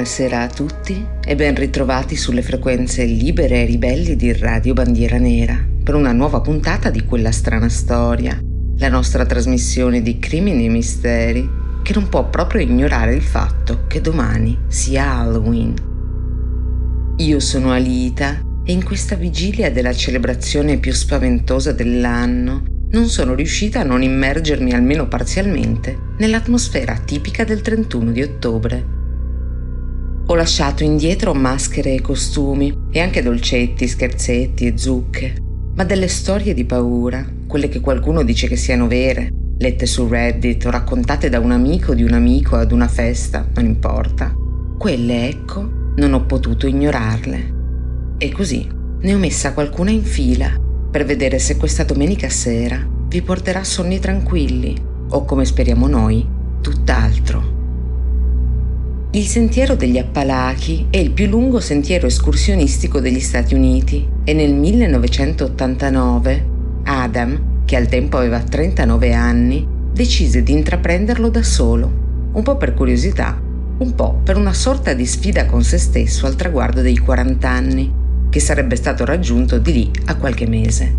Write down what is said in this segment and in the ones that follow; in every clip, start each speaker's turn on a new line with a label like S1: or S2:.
S1: Buonasera a tutti e ben ritrovati sulle frequenze libere e ribelli di Radio Bandiera Nera per una nuova puntata di quella strana storia, la nostra trasmissione di crimini e misteri che non può proprio ignorare il fatto che domani sia Halloween. Io sono Alita e in questa vigilia della celebrazione più spaventosa dell'anno non sono riuscita a non immergermi almeno parzialmente nell'atmosfera tipica del 31 di ottobre. Ho lasciato indietro maschere e costumi e anche dolcetti, scherzetti e zucche, ma delle storie di paura, quelle che qualcuno dice che siano vere, lette su Reddit o raccontate da un amico di un amico ad una festa, non importa. Quelle, ecco, non ho potuto ignorarle. E così ne ho messa qualcuna in fila per vedere se questa domenica sera vi porterà sonni tranquilli o, come speriamo noi, tutt'altro. Il sentiero degli Appalachi è il più lungo sentiero escursionistico degli Stati Uniti e nel 1989 Adam, che al tempo aveva 39 anni, decise di intraprenderlo da solo, un po' per curiosità, un po' per una sorta di sfida con se stesso al traguardo dei 40 anni che sarebbe stato raggiunto di lì a qualche mese.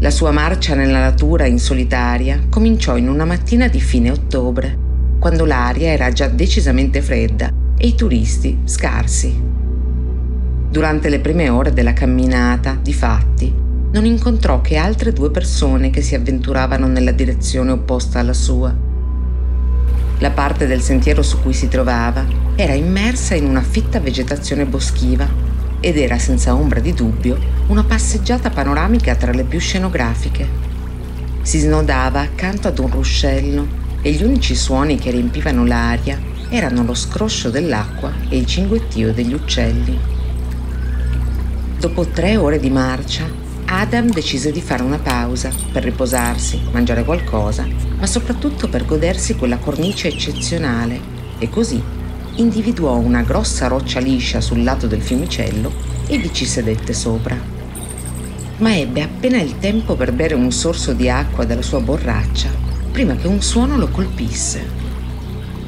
S1: La sua marcia nella natura in solitaria cominciò in una mattina di fine ottobre, quando l'aria era già decisamente fredda e i turisti scarsi. Durante le prime ore della camminata, difatti, non incontrò che altre due persone che si avventuravano nella direzione opposta alla sua. La parte del sentiero su cui si trovava era immersa in una fitta vegetazione boschiva ed era senza ombra di dubbio una passeggiata panoramica tra le più scenografiche. Si snodava accanto ad un ruscello e gli unici suoni che riempivano l'aria erano lo scroscio dell'acqua e il cinguettio degli uccelli. Dopo tre ore di marcia, Adam decise di fare una pausa per riposarsi, mangiare qualcosa, ma soprattutto per godersi quella cornice eccezionale e così individuò una grossa roccia liscia sul lato del fiumicello e vi ci sedette sopra. Ma ebbe appena il tempo per bere un sorso di acqua dalla sua borraccia prima che un suono lo colpisse.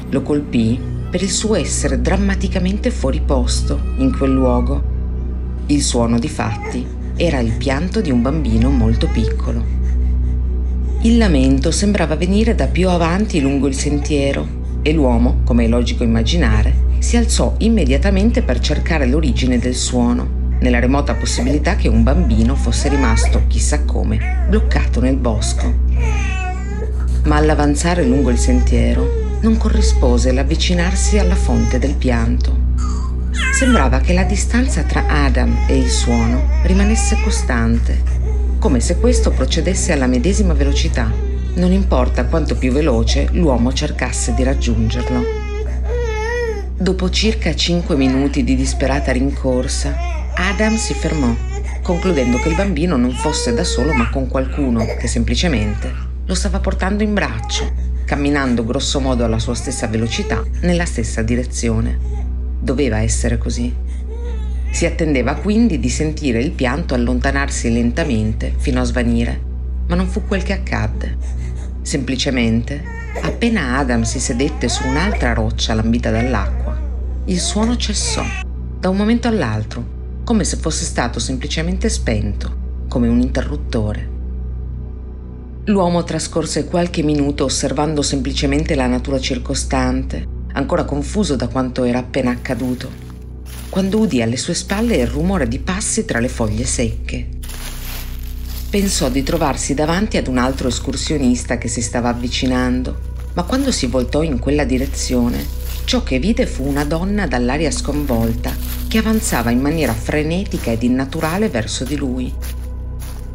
S1: Lo colpì per il suo essere drammaticamente fuori posto in quel luogo. Il suono, di fatti, era il pianto di un bambino molto piccolo. Il lamento sembrava venire da più avanti lungo il sentiero e l'uomo, come è logico immaginare, si alzò immediatamente per cercare l'origine del suono, nella remota possibilità che un bambino fosse rimasto, chissà come, bloccato nel bosco. Ma all'avanzare lungo il sentiero non corrispose l'avvicinarsi alla fonte del pianto. Sembrava che la distanza tra Adam e il suono rimanesse costante, come se questo procedesse alla medesima velocità non importa quanto più veloce l'uomo cercasse di raggiungerlo. Dopo circa 5 minuti di disperata rincorsa, Adam si fermò, concludendo che il bambino non fosse da solo ma con qualcuno che semplicemente lo stava portando in braccio, camminando grossomodo alla sua stessa velocità nella stessa direzione. Doveva essere così. Si attendeva quindi di sentire il pianto allontanarsi lentamente fino a svanire, ma non fu quel che accadde. Semplicemente, appena Adam si sedette su un'altra roccia lambita dall'acqua, il suono cessò, da un momento all'altro, come se fosse stato semplicemente spento, come un interruttore. L'uomo trascorse qualche minuto osservando semplicemente la natura circostante, ancora confuso da quanto era appena accaduto, quando udì alle sue spalle il rumore di passi tra le foglie secche pensò di trovarsi davanti ad un altro escursionista che si stava avvicinando, ma quando si voltò in quella direzione, ciò che vide fu una donna dall'aria sconvolta che avanzava in maniera frenetica ed innaturale verso di lui.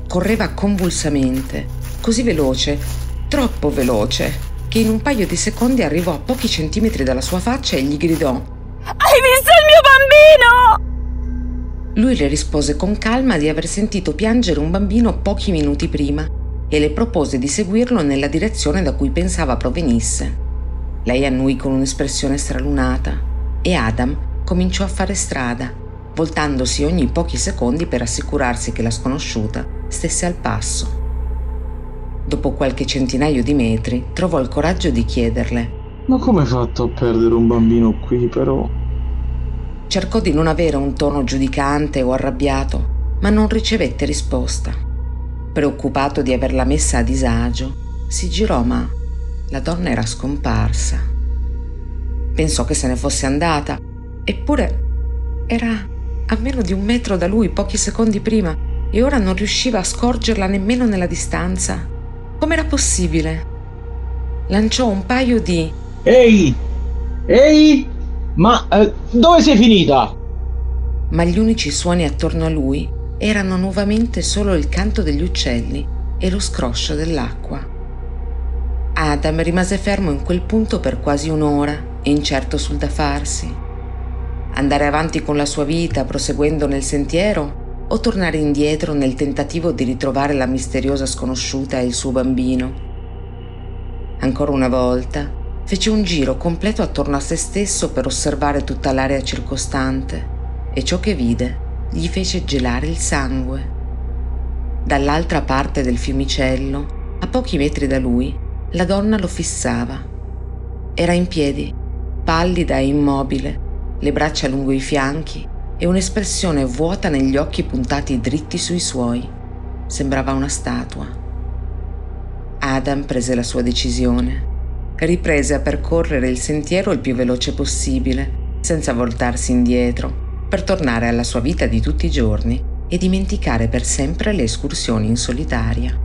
S1: Correva convulsamente, così veloce, troppo veloce, che in un paio di secondi arrivò a pochi centimetri dalla sua faccia e gli gridò Hai visto il mio bambino? Lui le rispose con calma di aver sentito piangere un bambino pochi minuti prima e le propose di seguirlo nella direzione da cui pensava provenisse. Lei annui con un'espressione stralunata e Adam cominciò a fare strada, voltandosi ogni pochi secondi per assicurarsi che la sconosciuta stesse al passo. Dopo qualche centinaio di metri trovò il coraggio di chiederle
S2: Ma come hai fatto a perdere un bambino qui, però?
S1: Cercò di non avere un tono giudicante o arrabbiato, ma non ricevette risposta. Preoccupato di averla messa a disagio, si girò, ma la donna era scomparsa. Pensò che se ne fosse andata, eppure era a meno di un metro da lui pochi secondi prima e ora non riusciva a scorgerla nemmeno nella distanza. Com'era possibile? Lanciò un paio di
S3: Ehi! Ehi! Ma eh, dove sei finita?
S1: Ma gli unici suoni attorno a lui erano nuovamente solo il canto degli uccelli e lo scroscio dell'acqua. Adam rimase fermo in quel punto per quasi un'ora, incerto sul da farsi. Andare avanti con la sua vita proseguendo nel sentiero o tornare indietro nel tentativo di ritrovare la misteriosa sconosciuta e il suo bambino. Ancora una volta Fece un giro completo attorno a se stesso per osservare tutta l'area circostante e ciò che vide gli fece gelare il sangue. Dall'altra parte del fiumicello, a pochi metri da lui, la donna lo fissava. Era in piedi, pallida e immobile, le braccia lungo i fianchi e un'espressione vuota negli occhi puntati dritti sui suoi. Sembrava una statua. Adam prese la sua decisione riprese a percorrere il sentiero il più veloce possibile, senza voltarsi indietro, per tornare alla sua vita di tutti i giorni e dimenticare per sempre le escursioni in solitaria.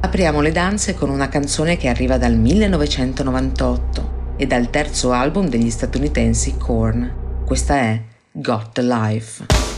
S1: Apriamo le danze con una canzone che arriva dal 1998 e dal terzo album degli statunitensi Korn. Questa è Got Life.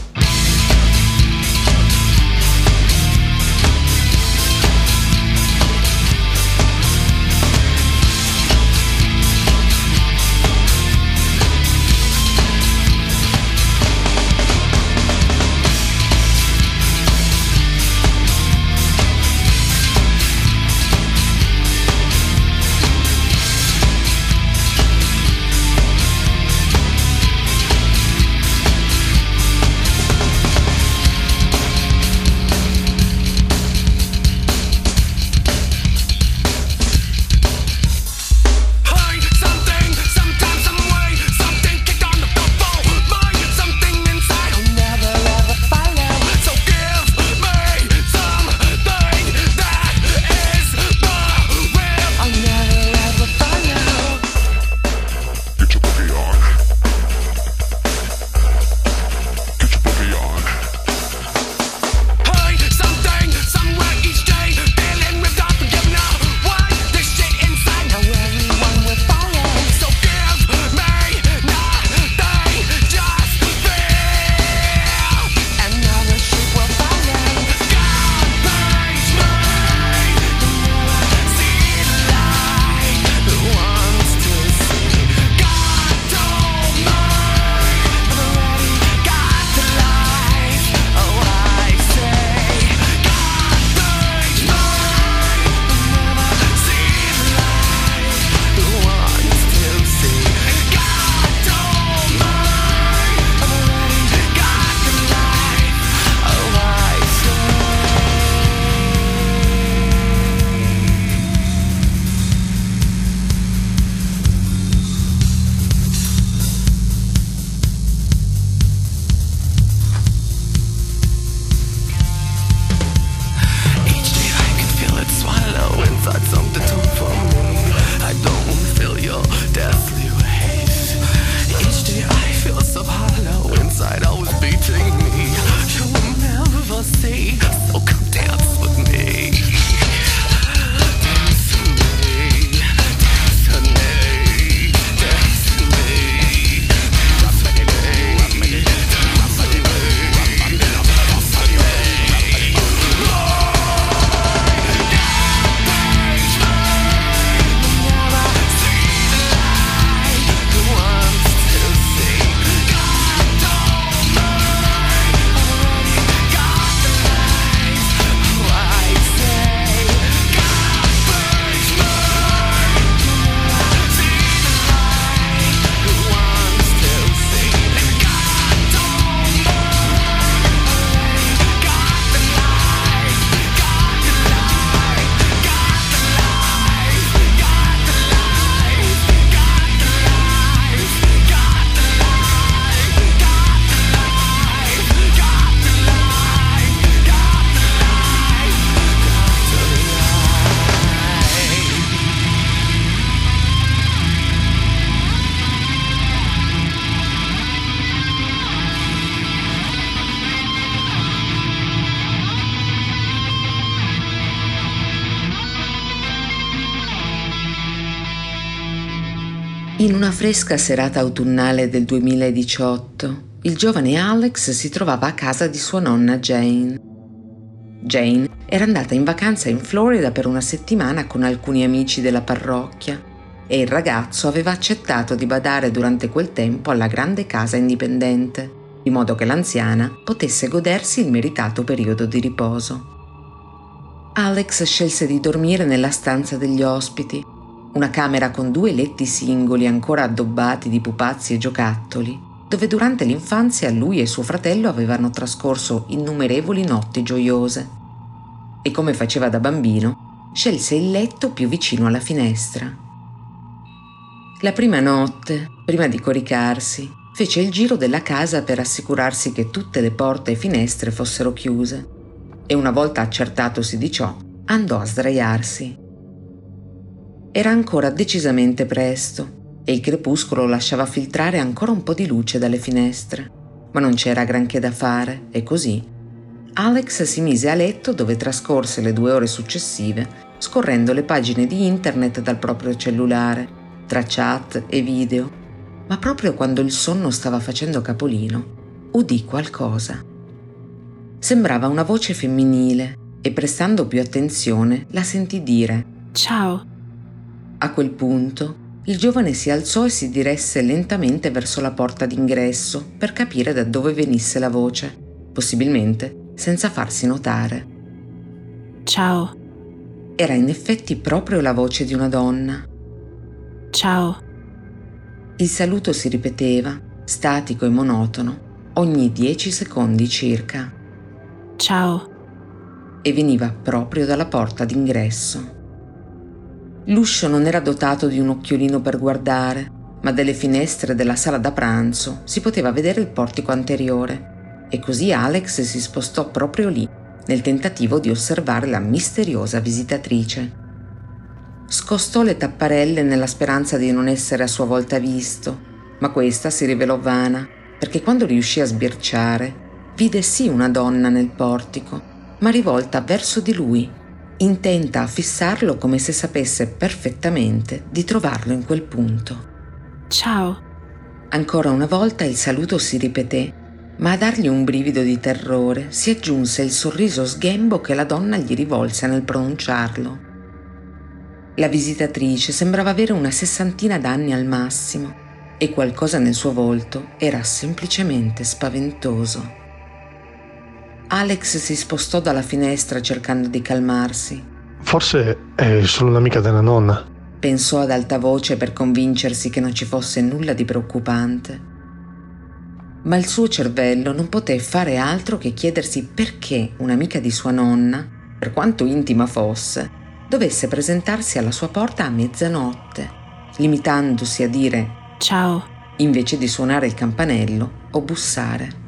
S1: In una fresca serata autunnale del 2018, il giovane Alex si trovava a casa di sua nonna Jane. Jane era andata in vacanza in Florida per una settimana con alcuni amici della parrocchia e il ragazzo aveva accettato di badare durante quel tempo alla grande casa indipendente, in modo che l'anziana potesse godersi il meritato periodo di riposo. Alex scelse di dormire nella stanza degli ospiti, una camera con due letti singoli ancora addobbati di pupazzi e giocattoli, dove durante l'infanzia lui e suo fratello avevano trascorso innumerevoli notti gioiose. E come faceva da bambino, scelse il letto più vicino alla finestra. La prima notte, prima di coricarsi, fece il giro della casa per assicurarsi che tutte le porte e finestre fossero chiuse e una volta accertatosi di ciò, andò a sdraiarsi. Era ancora decisamente presto e il crepuscolo lasciava filtrare ancora un po' di luce dalle finestre, ma non c'era granché da fare e così Alex si mise a letto dove trascorse le due ore successive scorrendo le pagine di internet dal proprio cellulare, tra chat e video, ma proprio quando il sonno stava facendo capolino, udì qualcosa. Sembrava una voce femminile e prestando più attenzione la sentì dire
S4: Ciao.
S1: A quel punto il giovane si alzò e si diresse lentamente verso la porta d'ingresso per capire da dove venisse la voce, possibilmente senza farsi notare.
S4: Ciao.
S1: Era in effetti proprio la voce di una donna.
S4: Ciao.
S1: Il saluto si ripeteva, statico e monotono, ogni dieci secondi circa.
S4: Ciao.
S1: E veniva proprio dalla porta d'ingresso. L'uscio non era dotato di un occhiolino per guardare, ma dalle finestre della sala da pranzo si poteva vedere il portico anteriore e così Alex si spostò proprio lì, nel tentativo di osservare la misteriosa visitatrice. Scostò le tapparelle nella speranza di non essere a sua volta visto, ma questa si rivelò vana, perché quando riuscì a sbirciare, vide sì una donna nel portico, ma rivolta verso di lui, intenta a fissarlo come se sapesse perfettamente di trovarlo in quel punto.
S4: Ciao.
S1: Ancora una volta il saluto si ripeté, ma a dargli un brivido di terrore si aggiunse il sorriso sghembo che la donna gli rivolse nel pronunciarlo. La visitatrice sembrava avere una sessantina d'anni al massimo e qualcosa nel suo volto era semplicemente spaventoso. Alex si spostò dalla finestra cercando di calmarsi.
S5: Forse è solo un'amica della nonna.
S1: Pensò ad alta voce per convincersi che non ci fosse nulla di preoccupante. Ma il suo cervello non poté fare altro che chiedersi perché un'amica di sua nonna, per quanto intima fosse, dovesse presentarsi alla sua porta a mezzanotte, limitandosi a dire
S4: ciao
S1: invece di suonare il campanello o bussare.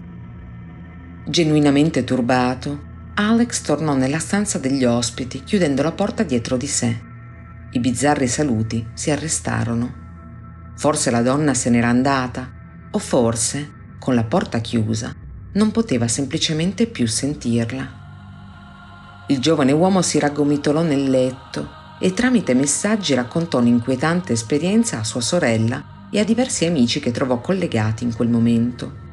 S1: Genuinamente turbato, Alex tornò nella stanza degli ospiti, chiudendo la porta dietro di sé. I bizzarri saluti si arrestarono. Forse la donna se n'era andata, o forse, con la porta chiusa, non poteva semplicemente più sentirla. Il giovane uomo si raggomitolò nel letto e tramite messaggi raccontò un'inquietante esperienza a sua sorella e a diversi amici che trovò collegati in quel momento.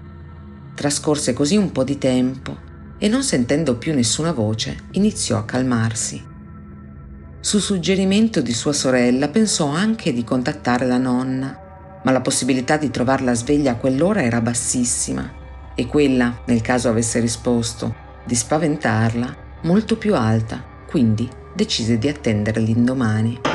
S1: Trascorse così un po' di tempo e non sentendo più nessuna voce iniziò a calmarsi. Su suggerimento di sua sorella pensò anche di contattare la nonna, ma la possibilità di trovarla sveglia a quell'ora era bassissima e quella, nel caso avesse risposto, di spaventarla, molto più alta, quindi decise di attendere l'indomani.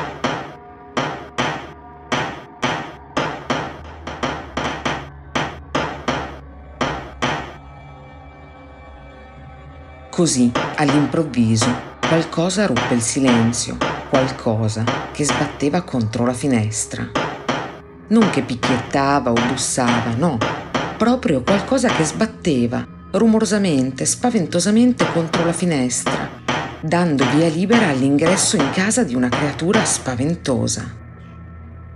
S1: Così, all'improvviso, qualcosa ruppe il silenzio, qualcosa che sbatteva contro la finestra. Non che picchiettava o bussava, no, proprio qualcosa che sbatteva rumorosamente, spaventosamente contro la finestra, dando via libera all'ingresso in casa di una creatura spaventosa.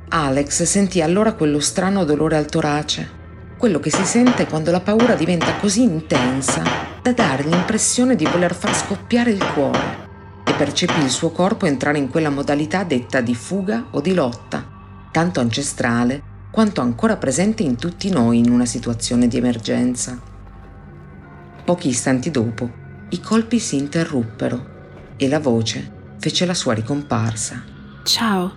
S1: Alex sentì allora quello strano dolore al torace, quello che si sente quando la paura diventa così intensa da dare l'impressione di voler far scoppiare il cuore e percepì il suo corpo entrare in quella modalità detta di fuga o di lotta, tanto ancestrale quanto ancora presente in tutti noi in una situazione di emergenza. Pochi istanti dopo, i colpi si interruppero e la voce fece la sua ricomparsa.
S4: Ciao.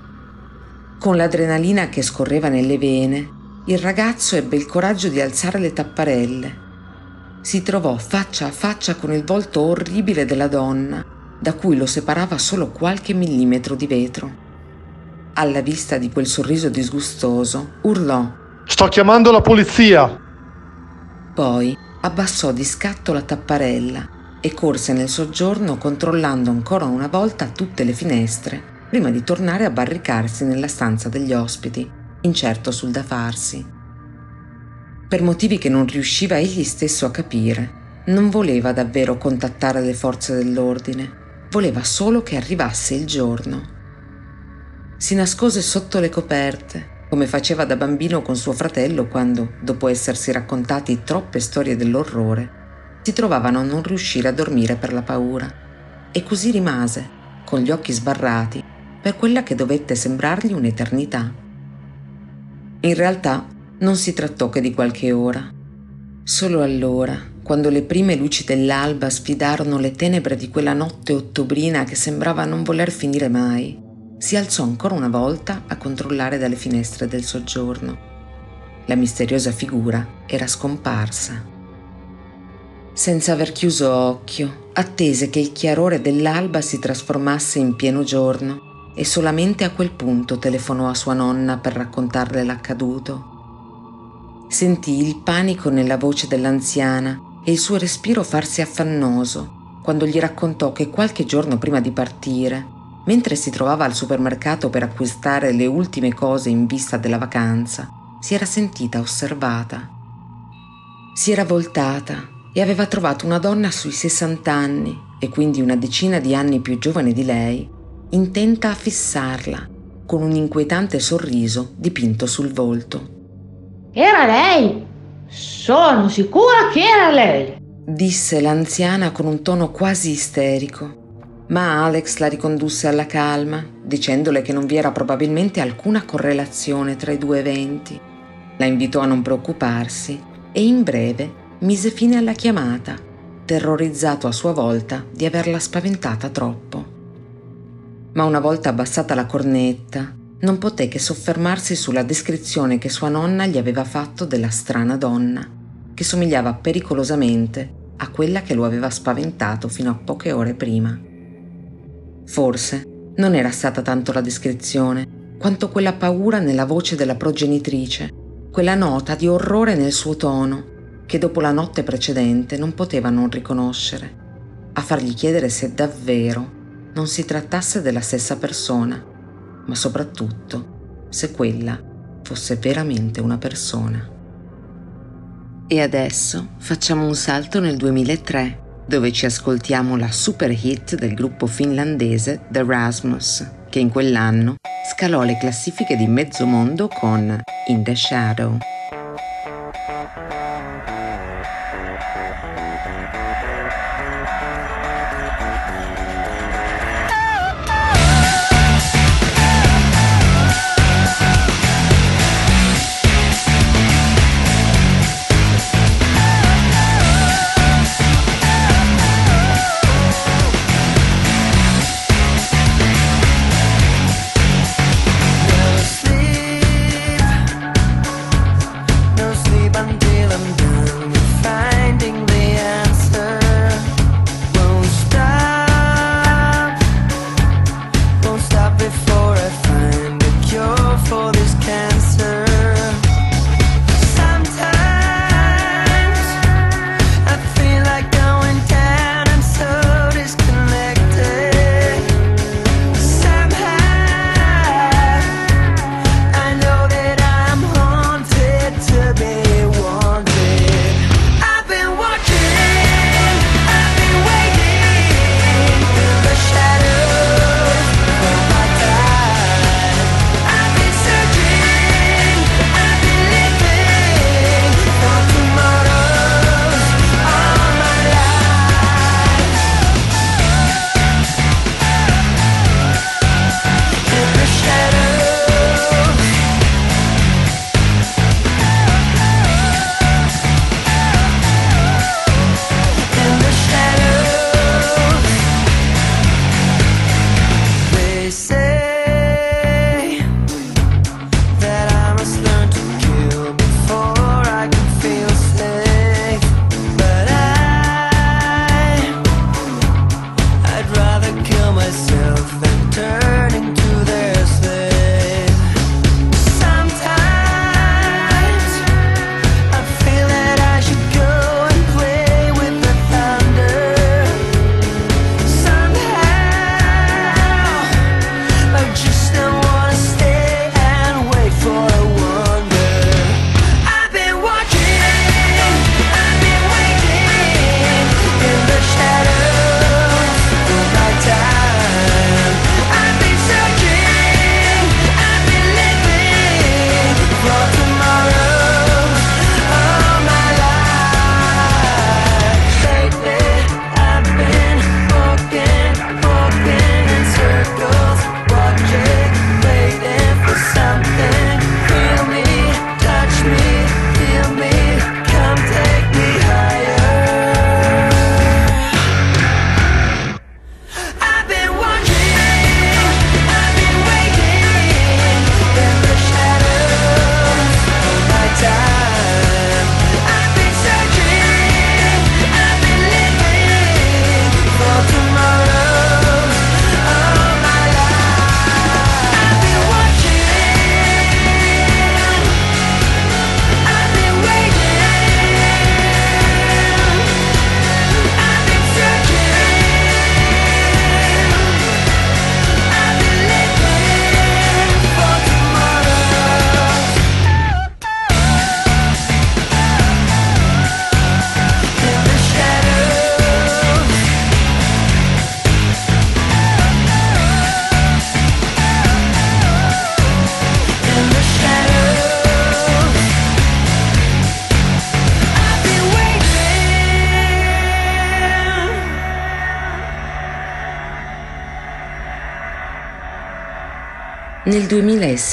S1: Con l'adrenalina che scorreva nelle vene, il ragazzo ebbe il coraggio di alzare le tapparelle. Si trovò faccia a faccia con il volto orribile della donna, da cui lo separava solo qualche millimetro di vetro. Alla vista di quel sorriso disgustoso, urlò
S5: Sto chiamando la polizia!
S1: Poi abbassò di scatto la tapparella e corse nel soggiorno controllando ancora una volta tutte le finestre prima di tornare a barricarsi nella stanza degli ospiti, incerto sul da farsi. Per motivi che non riusciva egli stesso a capire, non voleva davvero contattare le forze dell'ordine, voleva solo che arrivasse il giorno. Si nascose sotto le coperte, come faceva da bambino con suo fratello quando, dopo essersi raccontati troppe storie dell'orrore, si trovavano a non riuscire a dormire per la paura. E così rimase, con gli occhi sbarrati, per quella che dovette sembrargli un'eternità. In realtà non si trattò che di qualche ora. Solo allora, quando le prime luci dell'alba sfidarono le tenebre di quella notte ottobrina che sembrava non voler finire mai, si alzò ancora una volta a controllare dalle finestre del soggiorno. La misteriosa figura era scomparsa. Senza aver chiuso occhio, attese che il chiarore dell'alba si trasformasse in pieno giorno e solamente a quel punto telefonò a sua nonna per raccontarle l'accaduto. Sentì il panico nella voce dell'anziana e il suo respiro farsi affannoso quando gli raccontò che qualche giorno prima di partire, mentre si trovava al supermercato per acquistare le ultime cose in vista della vacanza, si era sentita osservata. Si era voltata e aveva trovato una donna sui 60 anni e quindi una decina di anni più giovane di lei, intenta a fissarla, con un inquietante sorriso dipinto sul volto.
S6: Era lei! Sono sicura che era lei!
S1: disse l'anziana con un tono quasi isterico. Ma Alex la ricondusse alla calma, dicendole che non vi era probabilmente alcuna correlazione tra i due eventi. La invitò a non preoccuparsi e in breve mise fine alla chiamata, terrorizzato a sua volta di averla spaventata troppo ma una volta abbassata la cornetta, non poté che soffermarsi sulla descrizione che sua nonna gli aveva fatto della strana donna, che somigliava pericolosamente a quella che lo aveva spaventato fino a poche ore prima. Forse non era stata tanto la descrizione, quanto quella paura nella voce della progenitrice, quella nota di orrore nel suo tono, che dopo la notte precedente non poteva non riconoscere, a fargli chiedere se davvero non si trattasse della stessa persona, ma soprattutto se quella fosse veramente una persona. E adesso facciamo un salto nel 2003, dove ci ascoltiamo la super hit del gruppo finlandese The Rasmus, che in quell'anno scalò le classifiche di mezzo mondo con In the Shadow.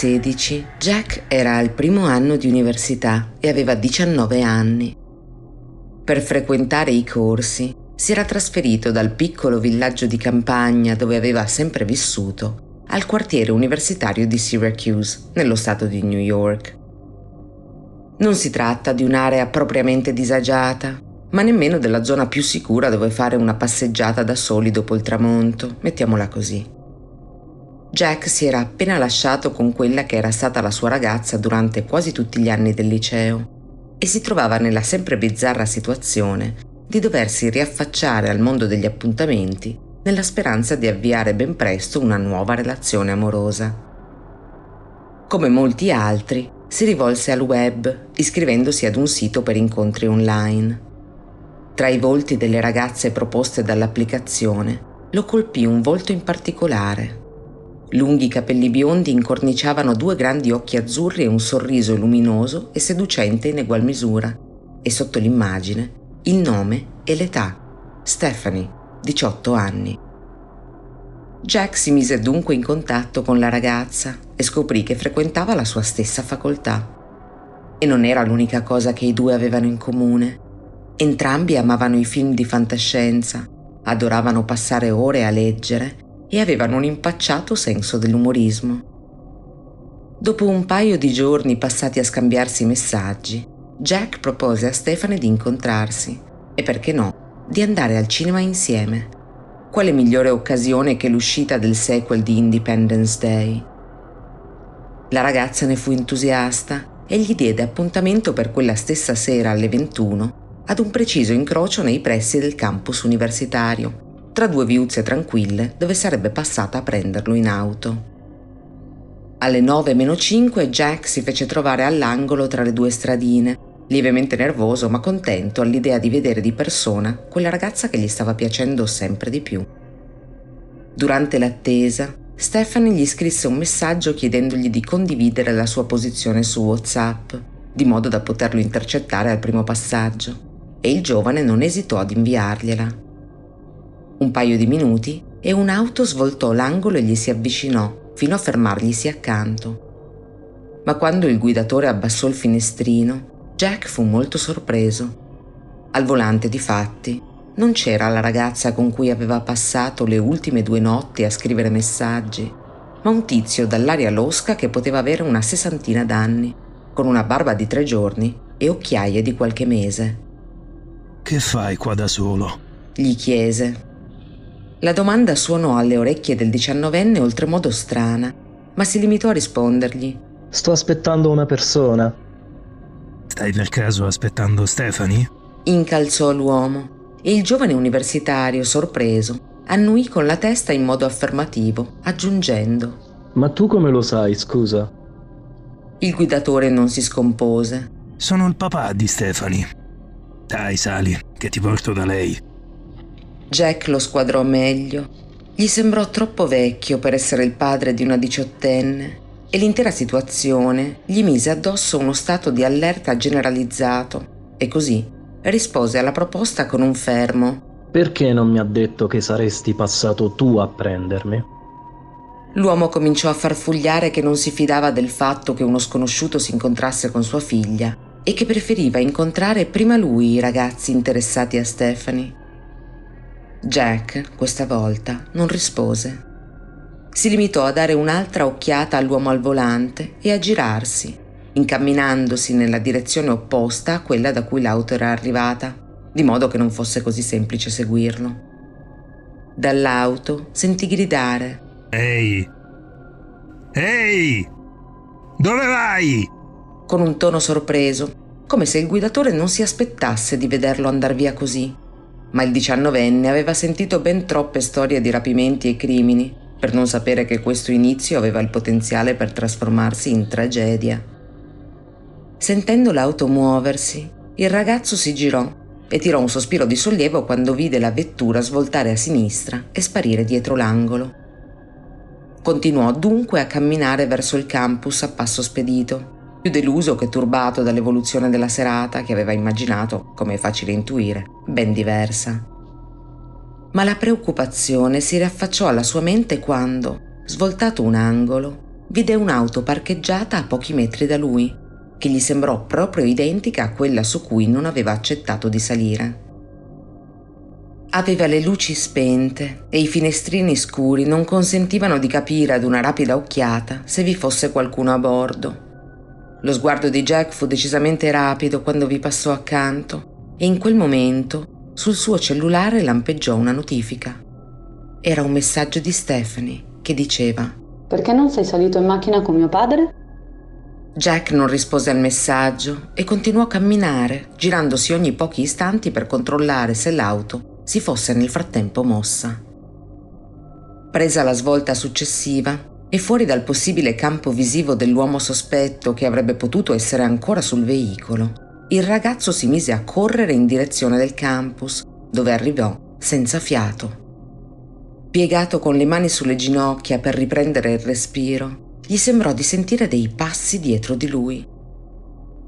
S1: 2016 Jack era al primo anno di università e aveva 19 anni. Per frequentare i corsi si era trasferito dal piccolo villaggio di campagna dove aveva sempre vissuto al quartiere universitario di Syracuse, nello stato di New York. Non si tratta di un'area propriamente disagiata, ma nemmeno della zona più sicura dove fare una passeggiata da soli dopo il tramonto, mettiamola così. Jack si era appena lasciato con quella che era stata la sua ragazza durante quasi tutti gli anni del liceo e si trovava nella sempre bizzarra situazione di doversi riaffacciare al mondo degli appuntamenti nella speranza di avviare ben presto una nuova relazione amorosa. Come molti altri, si rivolse al web iscrivendosi ad un sito per incontri online. Tra i volti delle ragazze proposte dall'applicazione lo colpì un volto in particolare Lunghi capelli biondi incorniciavano due grandi occhi azzurri e un sorriso luminoso e seducente in egual misura. E sotto l'immagine il nome e l'età. Stephanie, 18 anni. Jack si mise dunque in contatto con la ragazza e scoprì che frequentava la sua stessa facoltà. E non era l'unica cosa che i due avevano in comune. Entrambi amavano i film di fantascienza, adoravano passare ore a leggere e avevano un impacciato senso dell'umorismo. Dopo un paio di giorni passati a scambiarsi messaggi, Jack propose a Stefane di incontrarsi e perché no, di andare al cinema insieme. Quale migliore occasione che l'uscita del sequel di Independence Day? La ragazza ne fu entusiasta e gli diede appuntamento per quella stessa sera alle 21 ad un preciso incrocio nei pressi del campus universitario, tra due viuzze tranquille dove sarebbe passata a prenderlo in auto. Alle 9-5 Jack si fece trovare all'angolo tra le due stradine, lievemente nervoso ma contento all'idea di vedere di persona quella ragazza che gli stava piacendo sempre di più. Durante l'attesa, Stephanie gli scrisse un messaggio chiedendogli di condividere la sua posizione su WhatsApp, di modo da poterlo intercettare al primo passaggio, e il giovane non esitò ad inviargliela. Un paio di minuti e un'auto svoltò l'angolo e gli si avvicinò fino a fermarglisi accanto. Ma quando il guidatore abbassò il finestrino, Jack fu molto sorpreso. Al volante, difatti, non c'era la ragazza con cui aveva passato le ultime due notti a scrivere messaggi, ma un tizio dall'aria losca che poteva avere una sessantina d'anni, con una barba di tre giorni e occhiaie di qualche mese.
S7: Che fai qua da solo?
S1: gli chiese, la domanda suonò alle orecchie del diciannovenne oltremodo strana, ma si limitò a rispondergli.
S8: Sto aspettando una persona.
S7: Stai per caso aspettando Stephanie?
S1: Incalzò l'uomo e il giovane universitario, sorpreso, annuì con la testa in modo affermativo, aggiungendo.
S8: Ma tu come lo sai, scusa?
S1: Il guidatore non si scompose.
S7: Sono il papà di Stephanie. Dai, sali, che ti porto da lei.
S1: Jack lo squadrò meglio. Gli sembrò troppo vecchio per essere il padre di una diciottenne e l'intera situazione gli mise addosso uno stato di allerta generalizzato e così rispose alla proposta con un fermo.
S8: Perché non mi ha detto che saresti passato tu a prendermi?
S1: L'uomo cominciò a farfugliare che non si fidava del fatto che uno sconosciuto si incontrasse con sua figlia e che preferiva incontrare prima lui i ragazzi interessati a Stephanie. Jack, questa volta, non rispose. Si limitò a dare un'altra occhiata all'uomo al volante e a girarsi, incamminandosi nella direzione opposta a quella da cui l'auto era arrivata, di modo che non fosse così semplice seguirlo. Dall'auto sentì gridare.
S7: Ehi! Ehi! Dove vai?
S1: Con un tono sorpreso, come se il guidatore non si aspettasse di vederlo andar via così ma il diciannovenne aveva sentito ben troppe storie di rapimenti e crimini per non sapere che questo inizio aveva il potenziale per trasformarsi in tragedia. Sentendo l'auto muoversi, il ragazzo si girò e tirò un sospiro di sollievo quando vide la vettura svoltare a sinistra e sparire dietro l'angolo. Continuò dunque a camminare verso il campus a passo spedito, più deluso che turbato dall'evoluzione della serata che aveva immaginato, come è facile intuire, ben diversa. Ma la preoccupazione si riaffacciò alla sua mente quando, svoltato un angolo, vide un'auto parcheggiata a pochi metri da lui, che gli sembrò proprio identica a quella su cui non aveva accettato di salire. Aveva le luci spente e i finestrini scuri non consentivano di capire ad una rapida occhiata se vi fosse qualcuno a bordo. Lo sguardo di Jack fu decisamente rapido quando vi passò accanto e in quel momento sul suo cellulare lampeggiò una notifica. Era un messaggio di Stephanie che diceva
S9: Perché non sei salito in macchina con mio padre?
S1: Jack non rispose al messaggio e continuò a camminare, girandosi ogni pochi istanti per controllare se l'auto si fosse nel frattempo mossa. Presa la svolta successiva, e fuori dal possibile campo visivo dell'uomo sospetto che avrebbe potuto essere ancora sul veicolo, il ragazzo si mise a correre in direzione del campus, dove arrivò senza fiato. Piegato con le mani sulle ginocchia per riprendere il respiro, gli sembrò di sentire dei passi dietro di lui.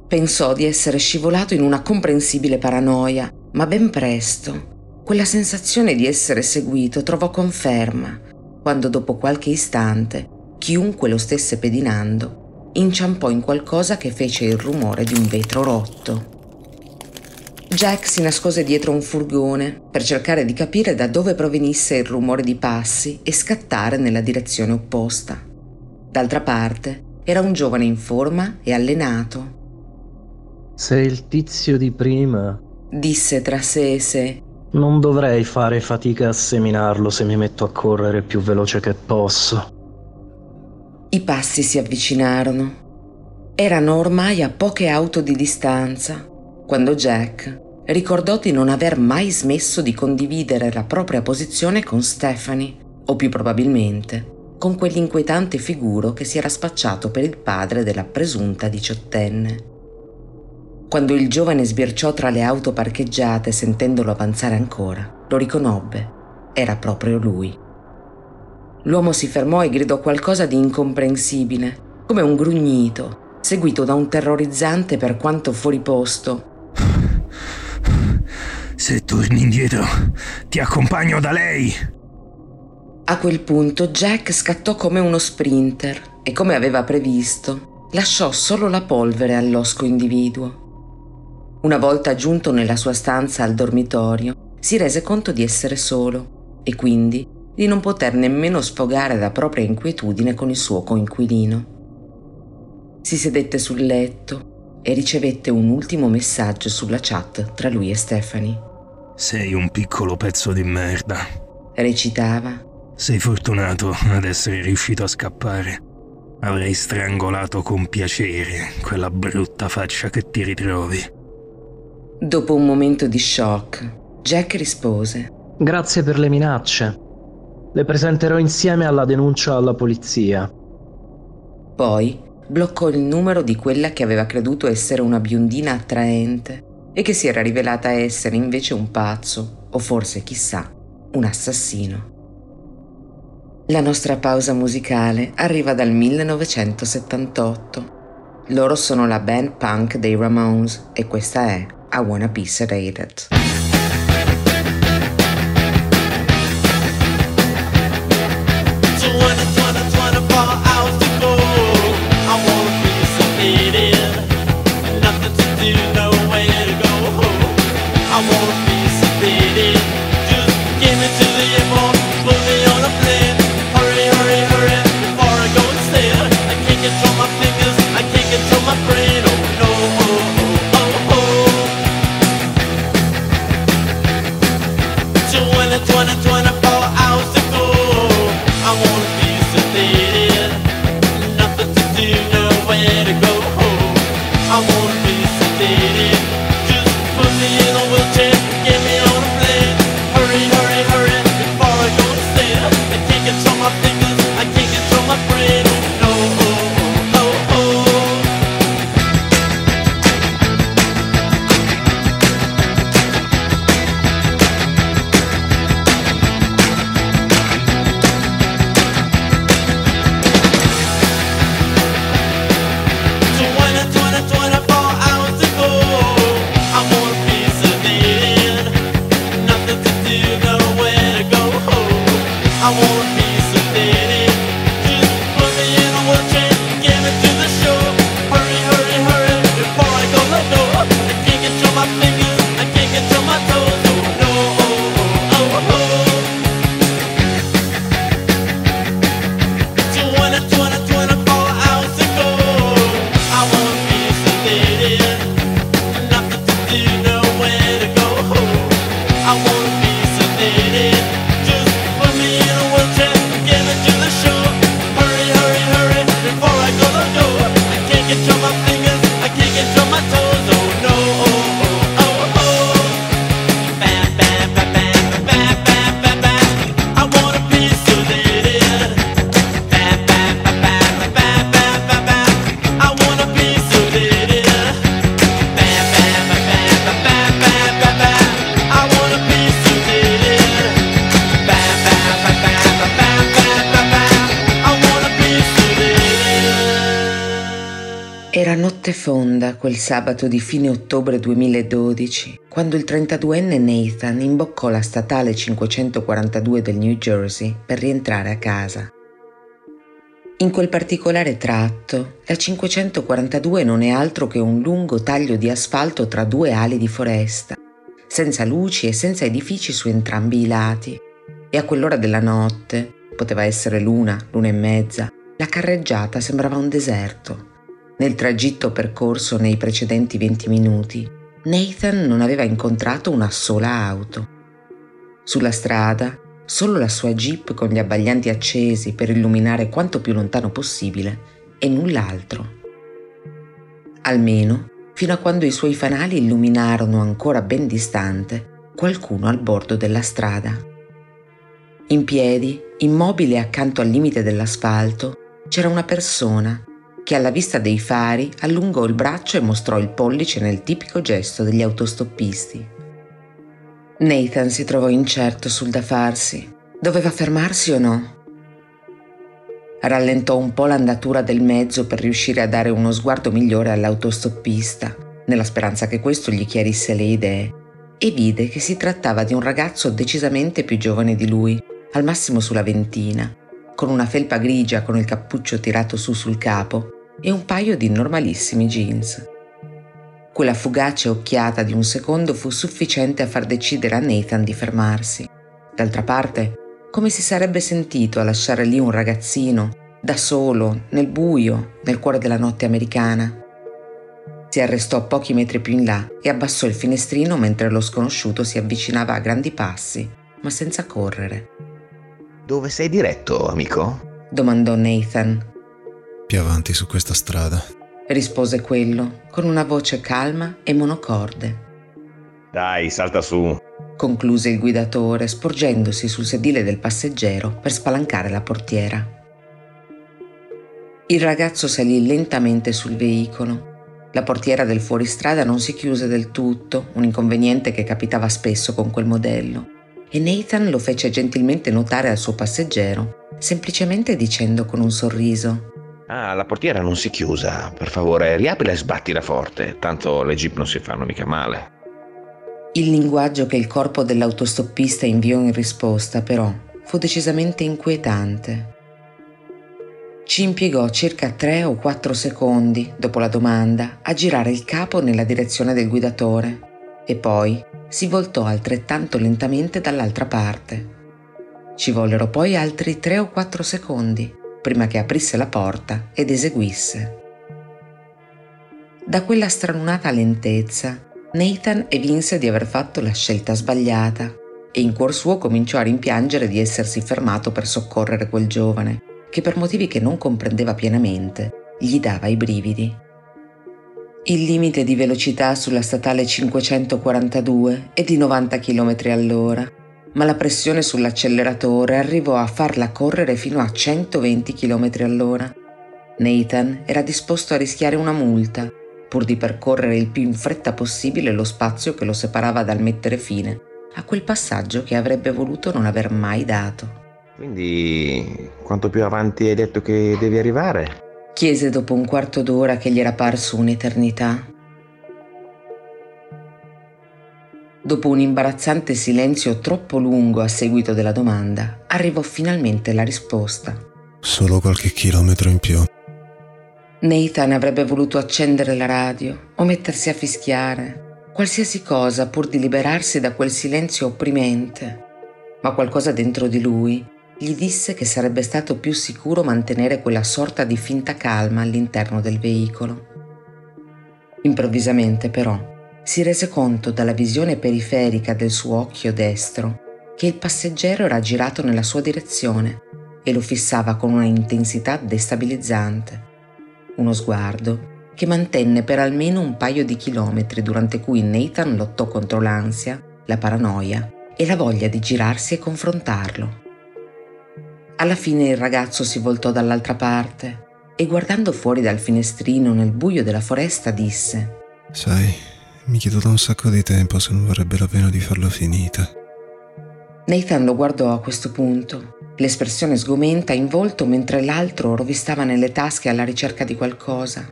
S1: Pensò di essere scivolato in una comprensibile paranoia, ma ben presto quella sensazione di essere seguito trovò conferma quando dopo qualche istante chiunque lo stesse pedinando, inciampò in qualcosa che fece il rumore di un vetro rotto. Jack si nascose dietro un furgone per cercare di capire da dove provenisse il rumore di passi e scattare nella direzione opposta. D'altra parte, era un giovane in forma e allenato.
S8: Sei il tizio di prima.
S1: Disse tra sé e sé.
S8: Non dovrei fare fatica a seminarlo se mi metto a correre più veloce che posso.
S1: I passi si avvicinarono. Erano ormai a poche auto di distanza, quando Jack ricordò di non aver mai smesso di condividere la propria posizione con Stephanie, o più probabilmente con quell'inquietante figuro che si era spacciato per il padre della presunta diciottenne. Quando il giovane sbirciò tra le auto parcheggiate sentendolo avanzare ancora, lo riconobbe. Era proprio lui. L'uomo si fermò e gridò qualcosa di incomprensibile, come un grugnito, seguito da un terrorizzante per quanto fuori posto.
S7: Se torni indietro, ti accompagno da lei.
S1: A quel punto Jack scattò come uno sprinter e come aveva previsto, lasciò solo la polvere all'osco individuo. Una volta giunto nella sua stanza al dormitorio, si rese conto di essere solo e quindi di non poter nemmeno sfogare la propria inquietudine con il suo coinquilino. Si sedette sul letto e ricevette un ultimo messaggio sulla chat tra lui e Stephanie.
S7: Sei un piccolo pezzo di merda.
S1: Recitava.
S7: Sei fortunato ad essere riuscito a scappare. Avrei strangolato con piacere quella brutta faccia che ti ritrovi.
S1: Dopo un momento di shock, Jack rispose.
S8: Grazie per le minacce. Le presenterò insieme alla denuncia alla polizia.
S1: Poi bloccò il numero di quella che aveva creduto essere una biondina attraente e che si era rivelata essere invece un pazzo, o forse chissà, un assassino. La nostra pausa musicale arriva dal 1978. Loro sono la band punk dei Ramones e questa è I Wanna Be Sedated. Sabato di fine ottobre 2012, quando il 32enne Nathan imboccò la statale 542 del New Jersey per rientrare a casa. In quel particolare tratto, la 542 non è altro che un lungo taglio di asfalto tra due ali di foresta, senza luci e senza edifici su entrambi i lati. E a quell'ora della notte, poteva essere l'una, l'una e mezza, la carreggiata sembrava un deserto. Nel tragitto percorso nei precedenti 20 minuti, Nathan non aveva incontrato una sola auto. Sulla strada solo la sua jeep con gli abbaglianti accesi per illuminare quanto più lontano possibile e null'altro. Almeno fino a quando i suoi fanali illuminarono ancora ben distante qualcuno al bordo della strada. In piedi, immobile accanto al limite dell'asfalto, c'era una persona che alla vista dei fari allungò il braccio e mostrò il pollice nel tipico gesto degli autostoppisti. Nathan si trovò incerto sul da farsi. Doveva fermarsi o no? Rallentò un po' l'andatura del mezzo per riuscire a dare uno sguardo migliore all'autostoppista, nella speranza che questo gli chiarisse le idee, e vide che si trattava di un ragazzo decisamente più giovane di lui, al massimo sulla ventina, con una felpa grigia con il cappuccio tirato su sul capo e un paio di normalissimi jeans. Quella fugace occhiata di un secondo fu sufficiente a far decidere a Nathan di fermarsi. D'altra parte, come si sarebbe sentito a lasciare lì un ragazzino, da solo, nel buio, nel cuore della notte americana? Si arrestò pochi metri più in là e abbassò il finestrino mentre lo sconosciuto si avvicinava a grandi passi, ma senza correre.
S10: Dove sei diretto, amico?
S1: domandò Nathan.
S11: Più avanti su questa strada
S1: rispose quello con una voce calma e monocorde.
S10: Dai, salta su,
S1: concluse il guidatore, sporgendosi sul sedile del passeggero per spalancare la portiera. Il ragazzo salì lentamente sul veicolo. La portiera del fuoristrada non si chiuse del tutto, un inconveniente che capitava spesso con quel modello, e Nathan lo fece gentilmente notare al suo passeggero, semplicemente dicendo con un sorriso
S10: Ah, la portiera non si chiusa. Per favore, riaprila e sbattila forte, tanto le jeep non si fanno mica male.
S1: Il linguaggio che il corpo dell'autostoppista inviò in risposta, però, fu decisamente inquietante. Ci impiegò circa tre o quattro secondi, dopo la domanda, a girare il capo nella direzione del guidatore e poi si voltò altrettanto lentamente dall'altra parte. Ci vollero poi altri tre o quattro secondi prima che aprisse la porta ed eseguisse. Da quella stranunata lentezza, Nathan evinse di aver fatto la scelta sbagliata e in cuor suo cominciò a rimpiangere di essersi fermato per soccorrere quel giovane, che per motivi che non comprendeva pienamente gli dava i brividi. Il limite di velocità sulla statale 542 è di 90 km all'ora ma la pressione sull'acceleratore arrivò a farla correre fino a 120 km all'ora. Nathan era disposto a rischiare una multa, pur di percorrere il più in fretta possibile lo spazio che lo separava dal mettere fine a quel passaggio che avrebbe voluto non aver mai dato.
S10: Quindi, quanto più avanti hai detto che devi arrivare?
S1: Chiese dopo un quarto d'ora che gli era parso un'eternità. Dopo un imbarazzante silenzio troppo lungo a seguito della domanda, arrivò finalmente la risposta.
S11: Solo qualche chilometro in più.
S1: Nathan avrebbe voluto accendere la radio o mettersi a fischiare, qualsiasi cosa pur di liberarsi da quel silenzio opprimente, ma qualcosa dentro di lui gli disse che sarebbe stato più sicuro mantenere quella sorta di finta calma all'interno del veicolo. Improvvisamente però si rese conto dalla visione periferica del suo occhio destro che il passeggero era girato nella sua direzione e lo fissava con una intensità destabilizzante. Uno sguardo che mantenne per almeno un paio di chilometri durante cui Nathan lottò contro l'ansia, la paranoia e la voglia di girarsi e confrontarlo. Alla fine il ragazzo si voltò dall'altra parte e guardando fuori dal finestrino nel buio della foresta disse
S11: Sai, mi chiedo da un sacco di tempo se non varrebbe la pena di farla finita.
S1: Nathan lo guardò a questo punto, l'espressione sgomenta in volto mentre l'altro rovistava nelle tasche alla ricerca di qualcosa.